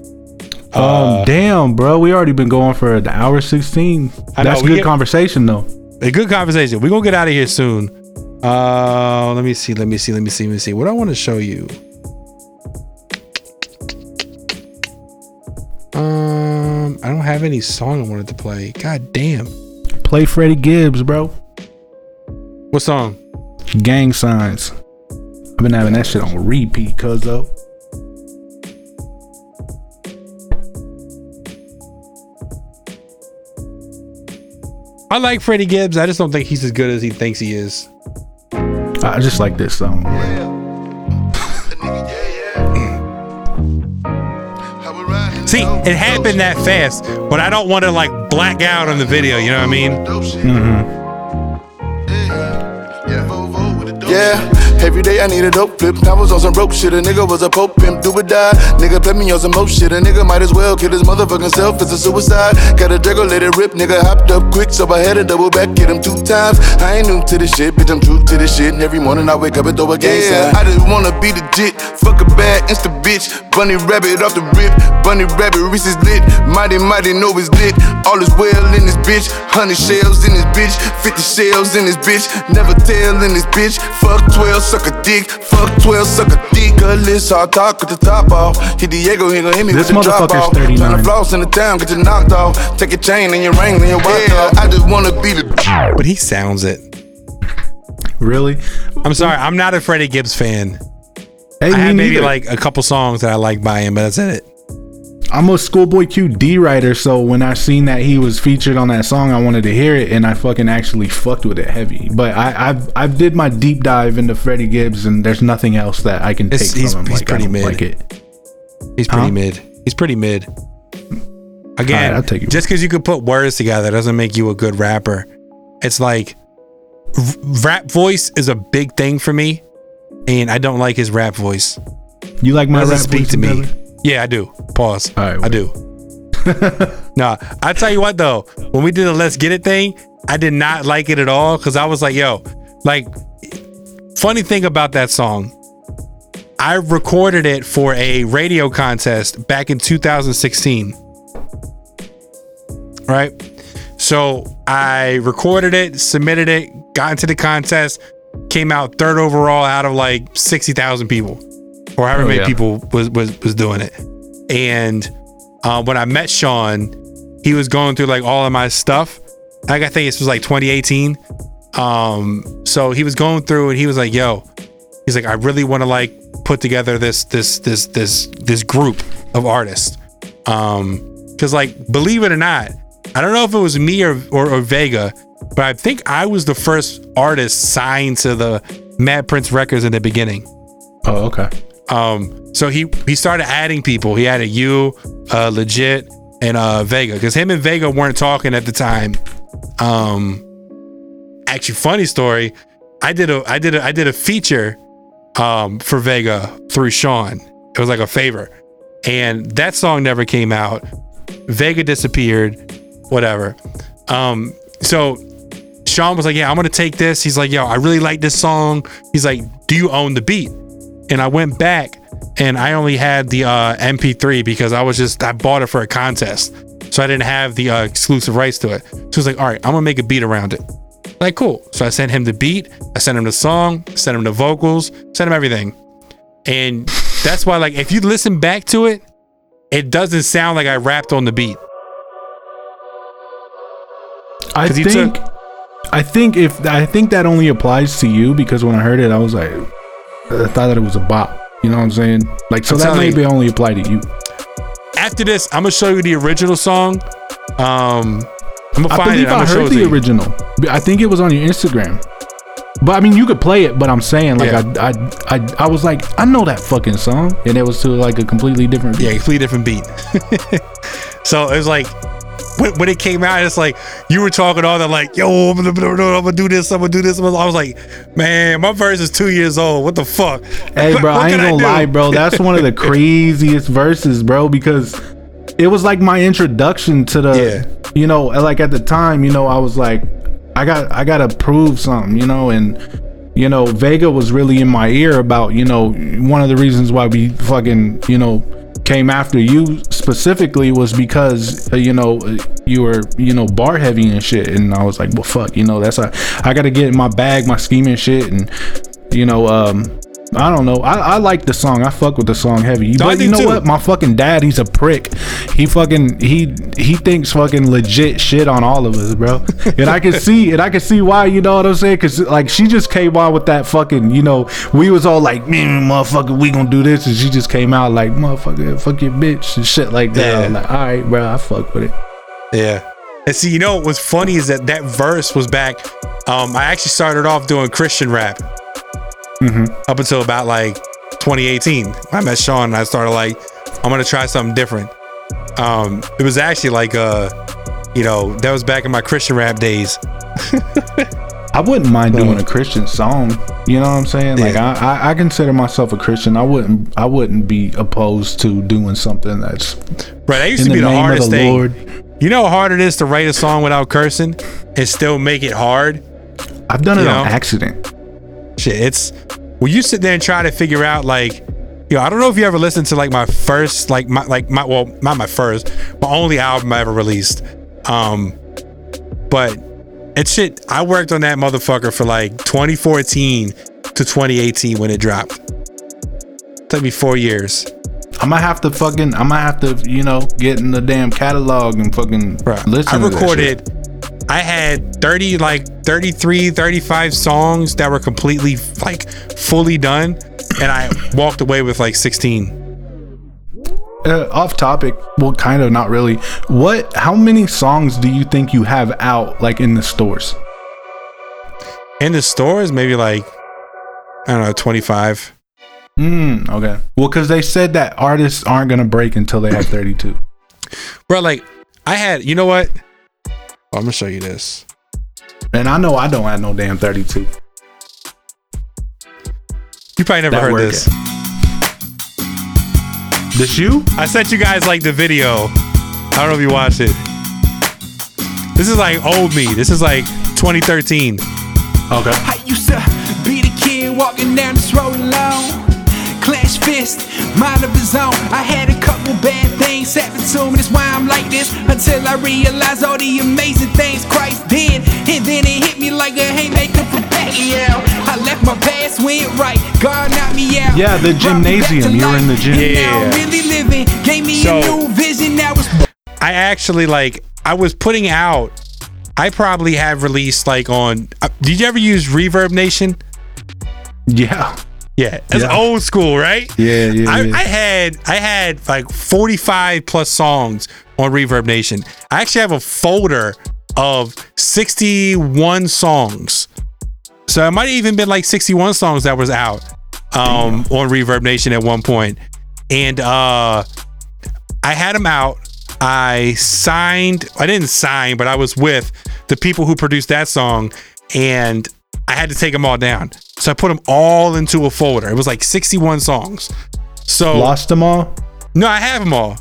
Um, Uh, damn, bro, we already been going for an hour sixteen. I That's good get- conversation though. A good conversation. We're gonna get out of here soon. Uh let me see, let me see, let me see, let me see. What I want to show you. Um I don't have any song I wanted to play. God damn. Play Freddie Gibbs, bro. What song? Gang signs. I've been having that shit on repeat, cuz though. I like Freddie Gibbs. I just don't think he's as good as he thinks he is. I just like this song. See, it happened that fast, but I don't want to like black out on the video. You know what I mean? Mm-hmm. Yeah, every day I need a dope flip. I was on some broke shit. A nigga was a pope pimp, do or die. Nigga play me on some more shit. A nigga might as well kill his motherfucking self. It's a suicide. Got a Draco, let it rip. Nigga hopped up quick, so I had to double back, get him two times. I ain't new to this shit, bitch. I'm true to this shit. And every morning I wake up and throw a gang yeah, I just wanna be the legit. Fuck a bad insta bitch. Bunny rabbit off the rip. Bunny rabbit, Reese's lit. Mighty, mighty, know it's lit. All is well in this bitch. Hundred shells in this bitch. Fifty shells in this bitch. Never tell in this bitch. Fuck 12, suck a dick. Fuck 12, suck a dick. Good list, I'll talk with the top off. Hit Diego, he gon' hit me This with the drop motherfucker's off. 39. Tryna floss in the town, get your knocked off. Take your chain and your ring and your watch off. I just wanna be the. But he sounds it. Really? I'm sorry. I'm not a Freddie Gibbs fan. Hey, I me have maybe neither. like a couple songs that I like by him, but that's it. I'm a Schoolboy Q D writer, so when I seen that he was featured on that song, I wanted to hear it, and I fucking actually fucked with it heavy. But I, I've I've did my deep dive into Freddie Gibbs, and there's nothing else that I can It's- take he's- from him. he's like, pretty mid. like it. He's pretty Huh? mid. He's pretty mid. Again, Alright, I'll take it. just because you could put words together doesn't make you a good rapper. It's like rap voice is a big thing for me, and I don't like his rap voice. You like my rap speak voice, to me. brother? Yeah, I do. Pause. All right, I do. nah, I tell you what though, when we did the Let's Get It thing, I did not like it at all because I was like, yo, like, funny thing about that song, I recorded it for a radio contest back in 2016. Right? So I recorded it, submitted it, got into the contest, came out third overall out of like 60,000 people or however Oh, many yeah. people was, was, was doing it. And uh, when I met Sean, he was going through like all of my stuff. Like I think this was like 2018. Um, so he was going through and he was like, "Yo," he's like, "I really want to like put together this this this this this group of artists." Um, because like believe it or not, I don't know if it was me or, or or Vega, but I think I was the first artist signed to the Mad Prince Records in the beginning. Oh, okay. Um, so he he started adding people. He added you, uh, legit, and uh Vega, because him and Vega weren't talking at the time. Um, actually, funny story. I did a I did a I did a feature, um, for Vega through Sean. It was like a favor, and that song never came out. Vega disappeared, whatever. Um, so Sean was like, "Yeah, I'm gonna take this." He's like, "Yo, I really like this song." He's like, "Do you own the beat?" And I went back and I only had the uh, MP3 because I was just I bought it for a contest, so I didn't have the uh, exclusive rights to it. So he was like, "All right, I'm gonna make a beat around it." Like, cool. So I sent him the beat, I sent him the song, sent him the vocals, sent him everything, and that's why, like, if you listen back to it, it doesn't sound like I rapped on the beat. I think took- I think if I think that only applies to you because when I heard it, I was like, I thought that it was a bop. You know what I'm saying? Like, so I'm that maybe you. only apply to you. After this, I'm gonna show you the original song. Um, I'm gonna I find believe it. I'm I heard the original. I think it was on your Instagram. But I mean, you could play it. But I'm saying, like, Yeah. I, I, I, I was like, I know that fucking song, and it was to like a completely different. Yeah, completely different beat. so it was like when, when it came out, it's like you were talking all that like, yo, I'm gonna, I'm gonna do this, I'm gonna do this. I was like, man, my verse is two years old. What the fuck? Hey, bro, I ain't gonna do? lie, bro. That's one of the craziest verses, bro, because it was like my introduction to the, you know, like at the time, you know, I was like, I got, I gotta prove something, you know, and you know, Vega was really in my ear about, you know, one of the reasons why we fucking, you know, came after you specifically was because uh, you know uh, you were you know bar heavy and shit. And i was like well fuck you know that's i i gotta get in my bag my scheming shit. And you know um I don't know. I, I like the song. I fuck with the song heavy. I But do you know too. what? My fucking dad, he's a prick. He fucking he he thinks fucking legit shit on all of us, bro. And I can see and I can see why. You know what I'm saying? Because like she just came on with that fucking. You know, we was all like, man, motherfucker, we gonna do this, and she just came out like, motherfucker, fuck your bitch and shit like that. Yeah. I'm like, all right, bro, I fuck with it. Yeah. And see, you know what's funny is that that verse was back. Um, I actually started off doing Christian rap Mm-hmm. up until about like 2018. I met Sean and I started like, I'm gonna try something different. Um, it was actually like, uh, you know, that was back in my Christian rap days. I wouldn't mind doing a Christian song. You know what I'm saying? Like I, I, I consider myself a Christian. I wouldn't I wouldn't be opposed to doing something that's Right, that used to be the name of hardest thing. Lord. You know how hard it is to write a song without cursing and still make it hard. I've done it You on accident. Shit, it's when you sit there and try to figure out like, yo, I don't know if you ever listened to like my first, like my like my well, not my first, my only album I ever released. Um, but it's shit. I worked on that motherfucker for like 2014 to 2018 when it dropped. took me four years. I might have to fucking I might have to, you know, get in the damn catalog and fucking listen I to that shit. recorded I had 30 like 33 35 songs that were completely like fully done and I walked away with like 16 Uh, off topic, well, kind of not really. What? How many songs do you think you have out, like in the stores? in the stores maybe like I don't know 25 Hmm. Okay. Well, because they said that artists aren't gonna break until they have thirty-two. bro like I had you know what I'm gonna show you this. And I know I don't have no damn thirty-two. you probably never That heard work this. This you? I sent you guys like the video. I don't know if you watched it. This is like old me. This is like 2013 okay. I used to be the kid walking down this road alone. Clash fist, mind of his own. I had a couple bad things happen to me, that's why I'm like this. Until I realized all the amazing things Christ did. And then it hit me like a haymaker from Pacquiao. I left my past, went right. God knocked me out. Yeah, the Brought me back to gymnasium. You were in the life. gym. And now I'm Yeah. really living. Gave me So- a new vision. Now it's I actually like I was putting out I probably have released like on uh, did you ever use Reverb Nation? Yeah. Yeah, that's Yeah. old school, right? Yeah, yeah, I, yeah. I had I had like 45 plus songs on Reverb Nation. I actually have a folder of 61 songs. So it might have even been like 61 songs that was out um on Reverb Nation at one point. And uh I had them out. I signed, I didn't sign, but I was with the people who produced that song and I had to take them all down. So I put them all into a folder. It was like 61 songs. So Lost them all. no, I have them all.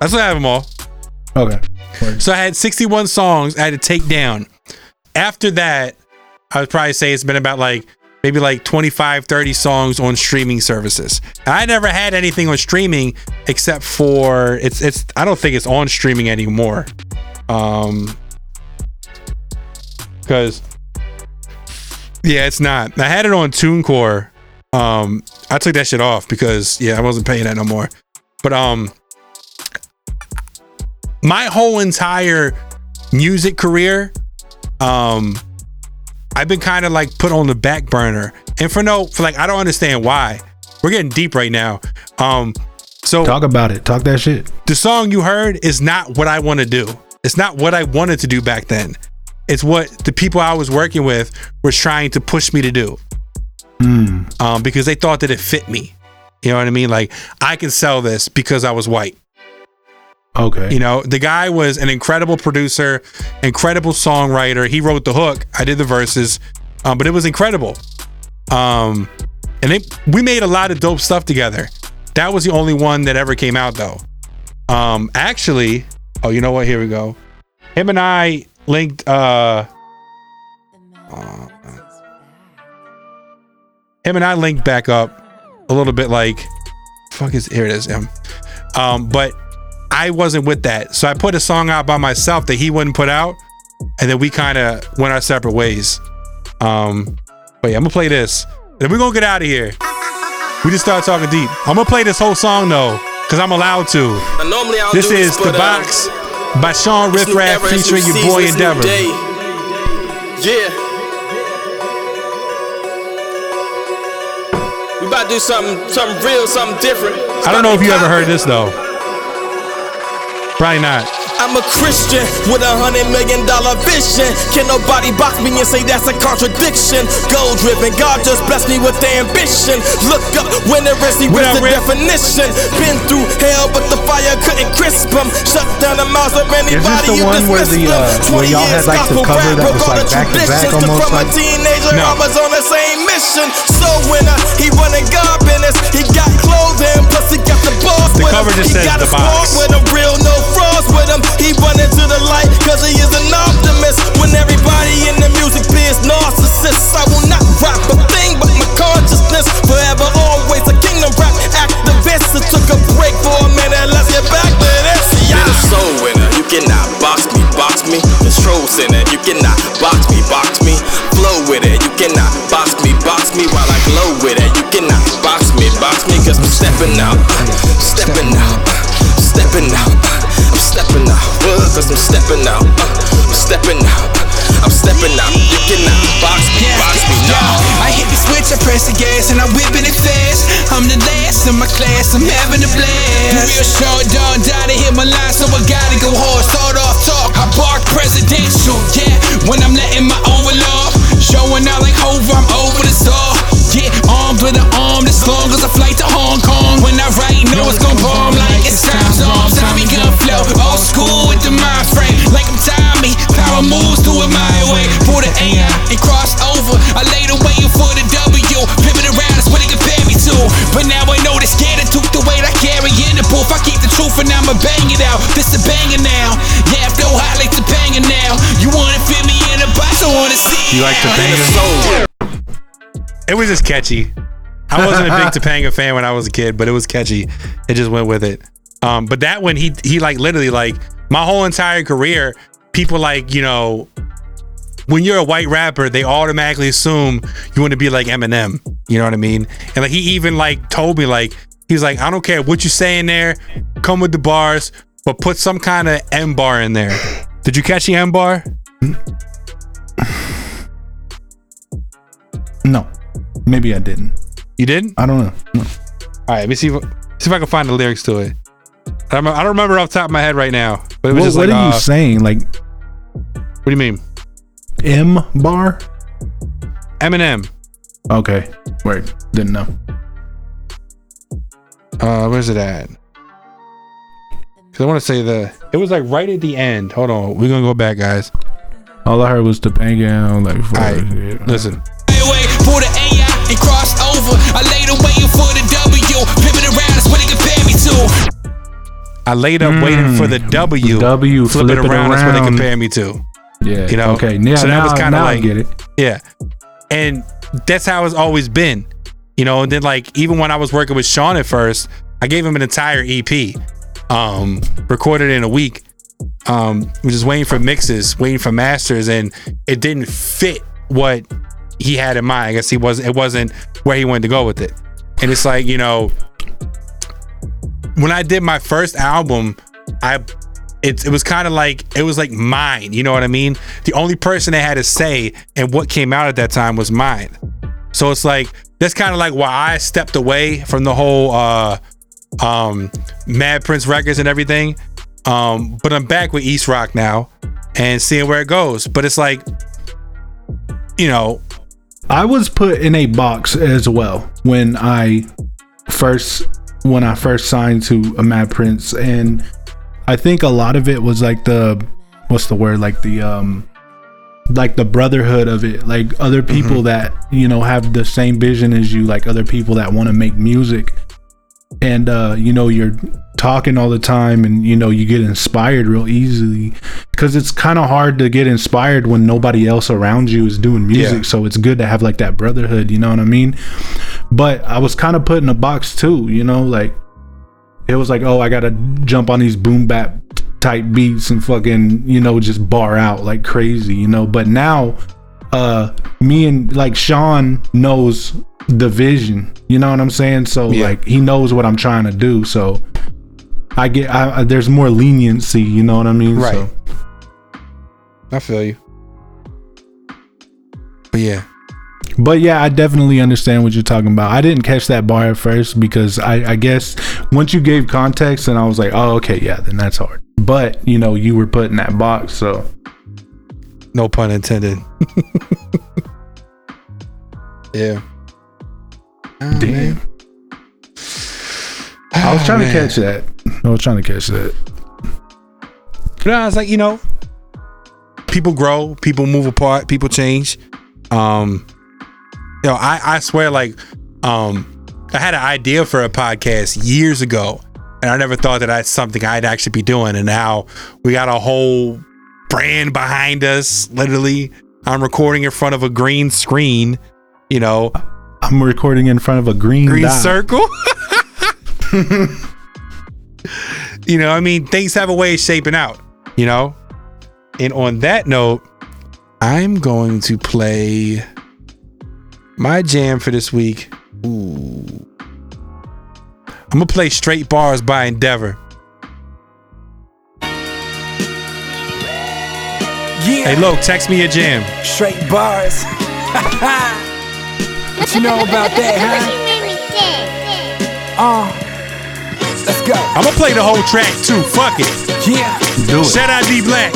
That's what I have them all. Okay. So I had 61 songs I had to take down. After that, I would probably say it's been about like maybe like 25, 30 songs on streaming services. I never had anything on streaming except for it's it's I don't think it's on streaming anymore. Um cuz yeah, it's not. I had it on TuneCore. Um I took that shit off because yeah, I wasn't paying that no more. But um my whole entire music career um I've been kind of like put on the back burner. And for no for like I don't understand why. We're getting deep right now. Um so Talk about it. Talk that shit. the song you heard is not what I want to do. It's not what I wanted to do back then. It's what the people I was working with were trying to push me to do. Mm. Um, because they thought that it fit me. You know what I mean? Like I can sell this because I was white. Okay. You know, the guy was an incredible producer, incredible songwriter. He wrote the hook. I did the verses, um, but it was incredible. Um, and it, we made a lot of dope stuff together. That was the only one that ever came out though. Um, actually, oh, you know what? Here we go. Him and I linked. Uh, uh, him and I linked back up a little bit. Like, fuck is here? It is him. Um, but I wasn't with that. So I put a song out by myself that he wouldn't put out. And then we kind of went our separate ways. Um, but yeah, I'm gonna play this. Then we're gonna get out of here. We just started talking deep. I'm gonna play this whole song though, cause I'm allowed to. Now, normally I don't This do is but, the box by Sean Riffraff featuring your boy season, it's new Endeavor. Yeah. We about to do something, something real, something different. It's I don't know if you ever heard this though. Probably not. I'm a Christian with a hundred million dollar vision. Can nobody box me and say that's a contradiction? Goal driven, God just blessed me with the ambition. Look up when the rest, he was the definition. Been through hell, but the fire couldn't crisp them. Shut down the mouths of Is this anybody the you one where the, uh, where 20 y'all had, years like, the cover that was, like, back to back almost, from a like- teenager, No. I was on the same mission. So when uh, he running God business, he got clothing, plus he got the boss The with cover him. just he says got The a Box. with him, real no frauds with him. He running to the light cause he is an optimist. When everybody in the music biz narcissists, I will not rap a thing but my consciousness. Forever, always a kingdom rap activist. It took a break for a minute, let's get back to this. Yeah. A soul winner, you cannot box me, box me. Control center, you cannot box me, box me. Flow with it, you cannot box me, box me while I glow with it. You cannot box me, box me, cause I'm stepping out, stepping out, stepping out. I'm stepping out, uh, cause I'm stepping out, uh, I'm stepping out, I'm stepping out. You cannot box me, box me, no. I hit the switch, I press the gas, and I'm whipping it fast. I'm the last in my class, I'm having a blast. Real short, dog, die to hit my line, so I gotta go hard. Start off talk, I bark presidential, yeah. When I'm letting my overlord, showing out like Hova, I'm over the star. Yeah, armed with an arm that's long as a flight to Hong Kong. When I write, know it's gon' bomb like it's time's on. Tommy gun flow, old school with the mind frame. Like I'm Tommy, power moves, do it my way. For the AI, it crossed over. I laid waiting for the W. Pivot around, that's what they compare me to. But now I know they scared and took the weight I carry in the booth. I keep the truth and I'ma bang it out. This a banger now. Yeah, flow hot like the banger now. You wanna fit me in a box, I wanna see You like now. Topanga? It was just catchy. I wasn't a big Topanga fan when I was a kid, but it was catchy. It just went with it. Um, but that one, he he like literally like my whole entire career, people like you know, when you're a white rapper, they automatically assume you want to be like Eminem. You know what I mean? And like he even like told me like he's like I don't care what you say in there, come with the bars, but put some kind of M bar in there. Did you catch the M bar? No, maybe I didn't. You didn't? I don't know. No. All right, let me see if see if I can find the lyrics to it. I don't, I don't remember off the top of my head right now, but it was What, just what like, are you uh, saying? Like what do you mean? M bar? Eminem. Okay, word. Didn't know. Uh, where's it at? Because I want to say the. It was like right at the end. Hold on, we're gonna go back, guys. All I heard was Topanga. and I like, fuck All right, it. listen. Wait for the AI and crossed over. I laid up waiting for the W. Pivot around, that's what they compare me to. I laid up waiting for the W. W, flip, it flip it around. That's what they compare me to. Yeah. You know. Okay. Yeah. So that now, was kind of like I get it. Yeah. And that's how it's always been. You know, and then like even when I was working with Sean at first, I gave him an entire EP. Um, recorded in a week. Um, just waiting for mixes, waiting for masters, and it didn't fit what he had in mind. I guess he was it wasn't where he wanted to go with it. And it's like, you know, when I did my first album, I it, it was kind of like it was like mine you know what i mean the only person that had a say and what came out at that time was mine so it's like that's kind of like why i stepped away from the whole uh um mad prince records and everything um but i'm back with east rock now and seeing where it goes but it's like you know I was put in a box as well when I first when I first signed to a Mad Prince, and I think a lot of it was like the what's the word like the um like the brotherhood of it. Like other people that you know have the same vision as you like other people that want to make music. And uh you know you're talking all the time and you know you get inspired real easily because it's kind of hard to get inspired when nobody else around you is doing music Yeah. so it's good to have like that brotherhood you know what i mean but i was kind of put in a box too you know like it was like oh i gotta jump on these boom bap type beats and fucking you know just bar out like crazy you know but now uh me and like Sean knows the vision. You know what I'm saying? So Yeah. like he knows what I'm trying to do. So I get I, I- there's more leniency. You know what I mean? Right. So, I feel you. But yeah. But yeah, I definitely understand what you're talking about. I didn't catch that bar at first because I, I guess once you gave context and I was like, oh, okay, yeah, then that's hard. But you know, you were put in that box, so No pun intended. yeah. Oh, damn. I was trying to oh, catch that. I was trying to catch that. No, I was like, you know, people grow, people move apart, people change. Um, you know, I, I swear, like, um, I had an idea for a podcast years ago, and I never thought that that's something I'd actually be doing. And now we got a whole brand behind us. Literally, I'm recording in front of a green screen. You know, I'm recording in front of a green green dot. circle. you know, I mean, things have a way of shaping out, you know? And on that note, I'm going to play my jam for this week. Ooh. I'm going to play Straight Bars by Endeavor. Yeah. Hey, Lo, text me your jam. Straight bars. what you know about that, huh? Uh, let's go. I'm to play the whole track too. Fuck it. Yeah. Do Shout out D Black.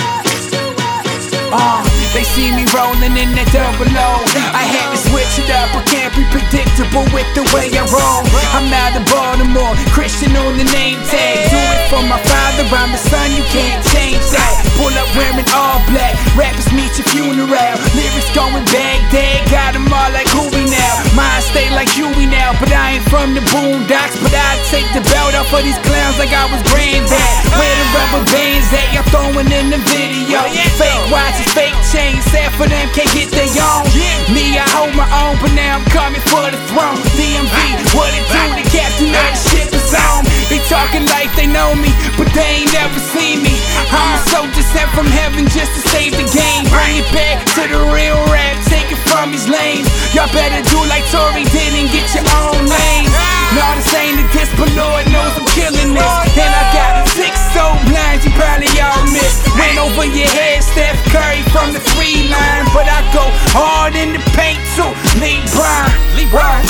Uh, they see me rolling in that double. I had to switch it up, I can't be predictable with the way I roll. I'm out of Baltimore, Christian on the name tag. Do it for my father, I'm the son, you can't change that. Pull up wearing all black, rappers meet your funeral. Lyrics going Baghdad, got them all like who we now. Mine stay like Huey now, but I ain't from the boondocks. But I take the belt off of these clowns like I was granddad. Where the rubber bands at, y'all throwing in the video. Fake watches, fake chains, sad for them, can't get their own. Me, I hold my own, but now I'm coming for the throne. DMV, what it do? The captain of the ship is on. They talking like they know me, but they ain't never seen me. I'm a soldier sent from heaven just to save the game. Bring it back to the real rap, take it from these lanes. Y'all better do like Tory did and get your own lane. No, this ain't a diss, but Lord knows I'm killing this. And I got six so blinds, you probably all missed. Went over your head, Steph Curry from the three line. But I go hard in the paint too. Lee Brown.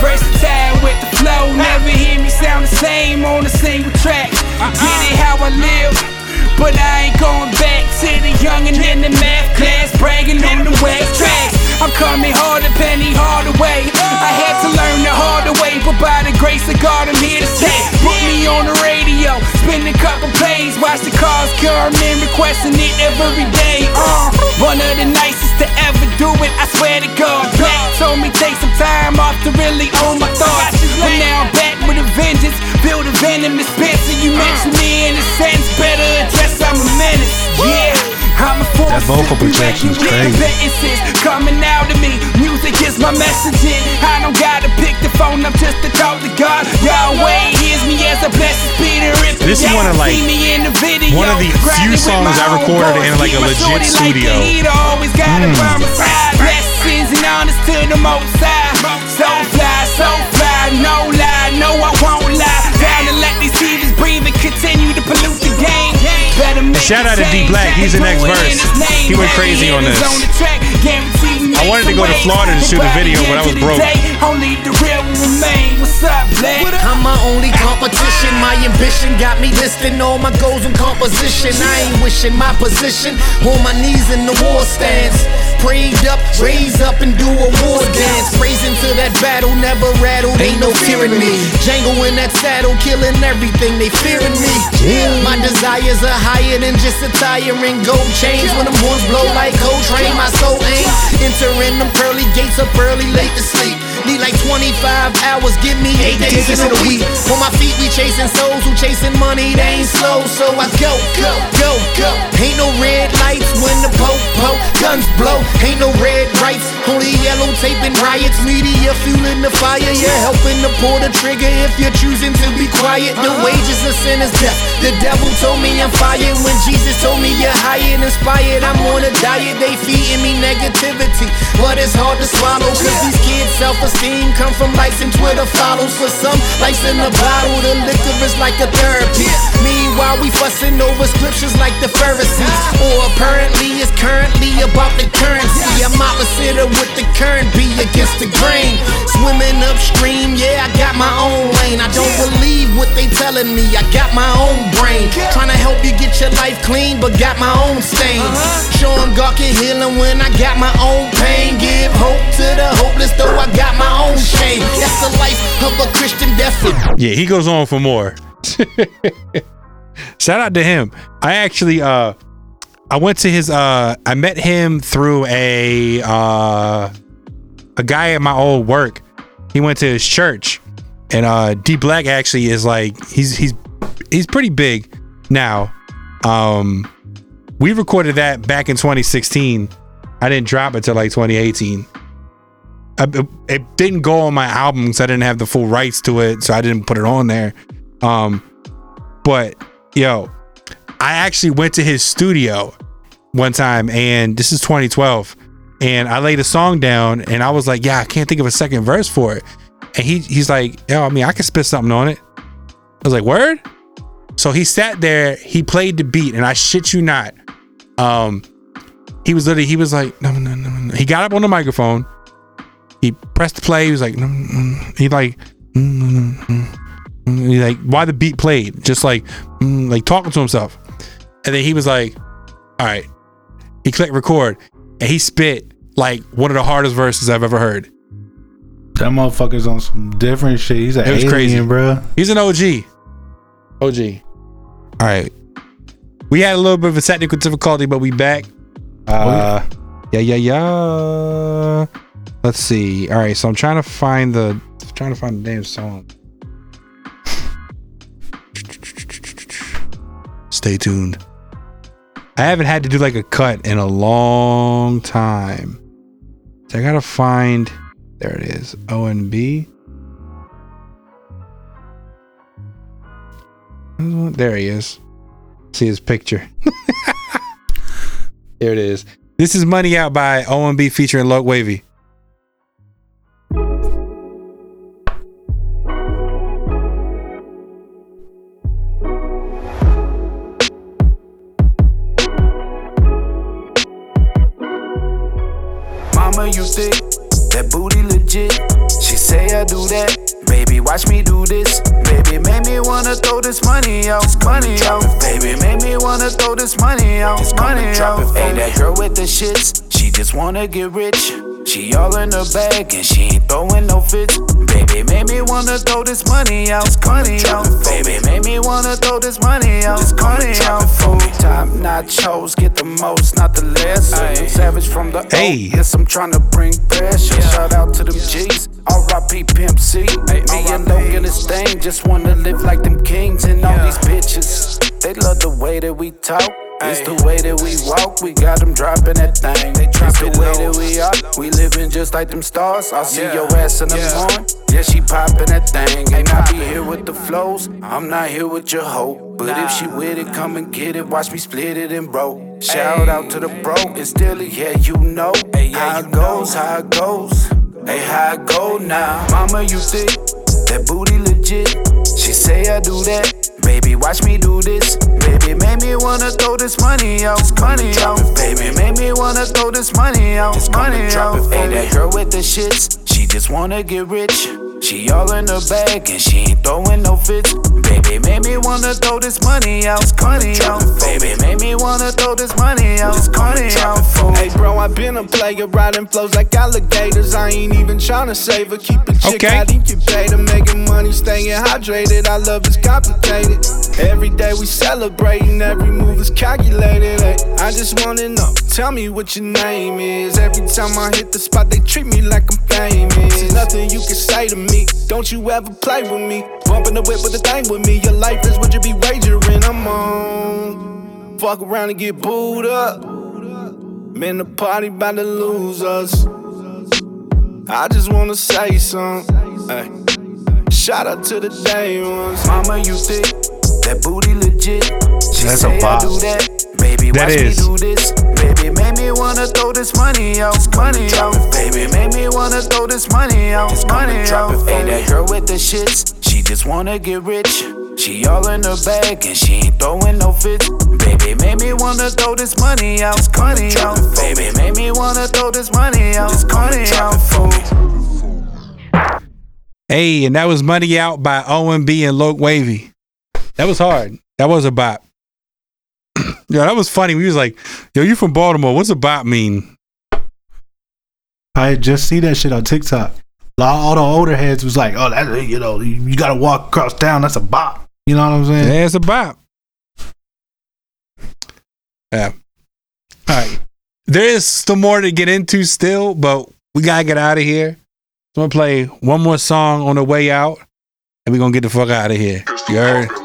Versatile with the flow, never hear me sound the same on a single track. Get it how I live, but I ain't going back to the youngin' in the math class, bragging on the west tracks. I'm coming harder, penny harder way. I had to learn the harder way, but by the grace of God, I'm here to stay. Put me on the radio, spin a couple plays, watch the cars come in, requesting it every day. Uh, one of the nicest to ever do it, I swear to God. Told me take some time off to really own my thoughts. But now back with a vengeance, build a venom dispenser. You mentioned me in a sense, better address I'm a menace. Yeah. I'm a force. That vocal projection's crazy. Sentences coming out of me. Music is my messaging. I don't gotta pick the phone up just to talk to God. Yahweh hears me as a blessed Peter. If This is one of, like, see me in the video, one of the few songs I recorded in, like, a legit shorty like the studio. heater, always got it Mm. by my side. Blessings and honors to the most high. So fly, so fly, no lie, no I won't lie. Down to let these thieves breathe and continue to pollute the game. Shout out to D Black, he's the next verse. He went crazy on this. I wanted to go to Florida to shoot a video, but I was broke. Only the real remain. What's up, Black? I'm my only competition. My ambition got me listing all my goals in composition. I ain't wishing my position on my knees in the war stance. Prayed up, raise up, and do a war dance. Praising to that battle, never rattled. Ain't no fear in me. Django in that saddle, killing everything. They fearing me. My desires are higher than just a tiring gold chains. When them horns blow like Coltrane, my soul ain't entering them pearly gates up early, late to sleep. Need like 25 hours, give me eight days in a week. On my feet, we chasing souls who chasing money, they ain't slow. So I go, go, go, go. Ain't no red lights when the po po guns blow. Ain't no red rights, only yellow tape and riots. Media fueling the fire, you're helping to pull the trigger if you're choosing to be quiet. The uh-huh. wages of sin is death. The devil told me I'm fired when Jesus told me you're high and inspired. I'm on a diet, they feeding me negativity, but it's hard to swallow. Cause these kids' self-esteem come from likes and Twitter follows. For some, likes in the bottle, the liquor is like a therapy. Meanwhile, we fussing over scriptures like the Pharisees. Ah. Or apparently it's currently about the currency. I'm opposite of what the current be against the grain. Swimming upstream, yeah, I got my own lane. I don't believe what they telling me. I got my own brain. Trying to help you get your life clean, but got my own stains. Showing God can heal 'em when I got my own pain. Give hope to the hopeless, though I got my own shame. That's the life of a Christian death. Yeah, he goes on for more. Shout out to him. I actually uh I went to his uh I met him through a uh a guy at my old work. He went to his church. And uh D Black actually is like he's he's he's pretty big now. Um we recorded that back in 2016. I didn't drop it till like 2018. I, it, didn't go on my album because I didn't have the full rights to it, so I didn't put it on there. Um, but yo, I actually went to his studio one time, and this is 2012, and I laid a song down, and I was like, yeah, I can't think of a second verse for it, and he he's like, yo, I mean, I can spit something on it. I was like, word. So he sat there, he played the beat, and I shit you not, um, he was literally he was like, no, no, no, no. He got up on the microphone, he pressed play, he was like, no, no. he like. mm, mm, mm, mm. He like why the beat played, just like like talking to himself, and then he was like, "All right." He clicked record, and he spit like one of the hardest verses I've ever heard. That motherfucker's on some different shit. He's an It was alien, crazy, bro. He's an OG. OG. All right. We had a little bit of a technical difficulty, but we back. Uh, yeah, yeah, yeah. Let's see. All right, so I'm trying to find the trying to find the damn song. Stay tuned. I haven't had to do like a cut in a long time. So I gotta find. There it is. O and B. There he is. See his picture. there it is. This is Money Out by OMB featuring Loc Wavy. Wanna throw this money out, money out. Baby, make me wanna throw this money out, money out. Hey, that girl with the shits, she just wanna get rich. She all in her bag and she ain't throwing no fits. Baby, make me wanna throw this money out, money out. Baby, make me wanna throw this money out, money out. Top nachos, get the most, not the less. I'm savage from the Hey. Yes, I'm trying to bring pressure. Shout out to them G's. R.I.P. Pimp C. Me and Logan this thing. Just wanna live like them kings and all these bitches. They love the way that we talk. It's the way that we walk, we got them dropping that thing. It's the way that we are, we living just like them stars. I'll see your ass in the morning, yeah, she popping that thing. And I be here with the flows, I'm not here with your hoe. But if she with it, come and get it, watch me split it and bro. Shout out to the bro, it's still yeah, you know how it goes, how it goes. Hey, how it go now? Mama, you thick, that booty legit. She say I do that. Baby, watch me do this. Baby, make me wanna throw this money out, money out. Baby, make me wanna throw this money out, money out. Hey, that girl with the shits, she just wanna get rich. She all in her bag and she ain't throwing no fits. Baby, make me wanna throw this money out, money out. Baby, make me wanna throw this money out, money out. Hey bro, I been a player, riding flows like alligators. I ain't even tryna save her, keep a chick Okay. out incubator, making money, staying hydrated. I love is complicated. Every day we celebrating, every move is calculated. Hey, I just wanna know, tell me what your name is. Every time I hit the spot, they treat me like I'm famous. There's nothing you can say to me. Don't you ever play with me? Bumping the whip with the thing with me. Your life is what you be wagering. I'm on. Fuck around and get booed up. Man, the party about to lose us. I just wanna say something. Hey. Shout out to the day ones. Mama, you thick. That booty legit. She That's a bop. do that. Baby, That is. Wanna throw this money out. Money out. Baby, make me wanna throw this money out. Money out. Hey, that girl with the shits. She just wanna get rich. She all in her bag and she ain't throwing no fits. Baby, make me wanna throw this money out. Money out. Baby, make me wanna throw this money out. Money out. Hey, and that was Money Out by OMB and Loke Wavy. That was hard. That was a bop. Yeah, that was funny. We was like, yo, you from Baltimore. What's a bop mean? I just see that shit on TikTok. All the older heads was like, "Oh, that you know, you, gotta walk across town. That's a bop." You know what I'm saying? Yeah, it's a bop. Yeah. All right. There is some more to get into still, but we gotta get out of here. So I'm gonna play one more song on the way out, and we're gonna get the fuck out of here. You heard?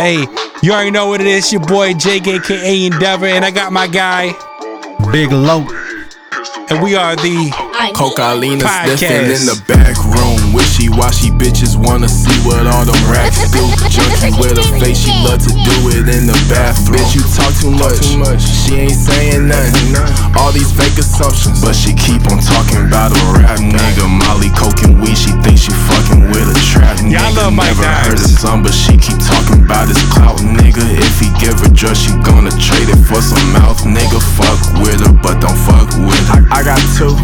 Hey, you already know what it is. Your boy Jake, aka Endeavor, and I got my guy Big Low. And we are the Cocalina sniffing in the back room. Wishy washy bitches wanna see what all them racks do. Junkie with a face, she love to do it in the bathroom. Bitch, you talk too much. She ain't saying nothing. All these fake assumptions, but she keep on talking about a rap nigga. Molly coking weed, she thinks she fucking with a trap nigga. Y'all love Mike Never heard Dimes. of some, but she keep talking about his clout nigga. If he give her drugs, she gonna trade it for some mouth nigga. Fuck with her, but don't fuck with her. I, I got two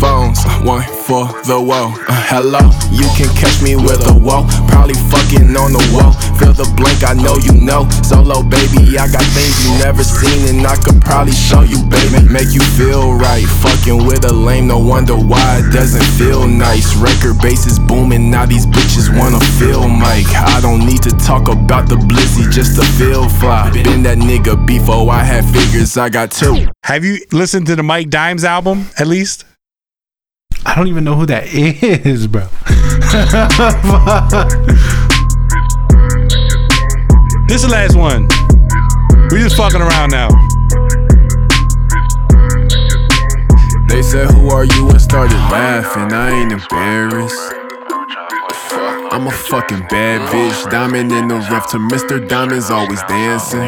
phones, one for the woe. Uh, hello, you can catch me with a whoa. Probably fucking on the wall. Fill the blank, I know you know. Solo baby, I got things you never seen, and I could probably show you, baby. Make you feel right. Fucking with a lame, no wonder why it doesn't feel nice. Record base is booming, now these bitches wanna feel Mike. I don't need to talk about the blizzy just to feel fly. Been that nigga before I had figures, I got two. Have you listened to the Mike Dimes album at least? I don't even know who that is, bro. This is the last one. We just fucking around now. They said, Who are you? and started laughing. I ain't embarrassed. I'm a fucking bad bitch. Diamond in the rough to Mr. Diamond's always dancing.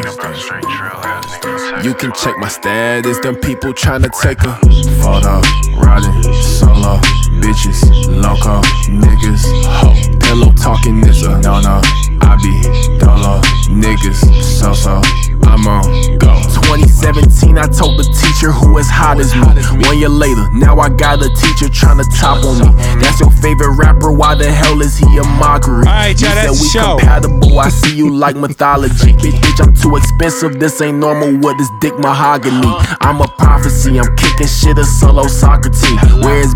You can check my status. Them people tryna take a photo. Riding solo. Bitches, loco, niggas, ho. Pillow talking this a no no. I be dolo, niggas, so so. I'm on go. 2017, I told the teacher who as hot as me. One year later, now I got a teacher trying to top on me. That's your favorite rapper. Why the hell is he a mockery? Alright, y'all, that's we show. compatible. I see you like mythology. Bitch, bitch, I'm too expensive. This ain't normal. What is dick mahogany? Uh-huh. I'm a prophecy. I'm kicking shit a solo soccer team. Where's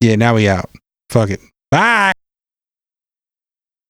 Yeah, now we out. Fuck it. Bye.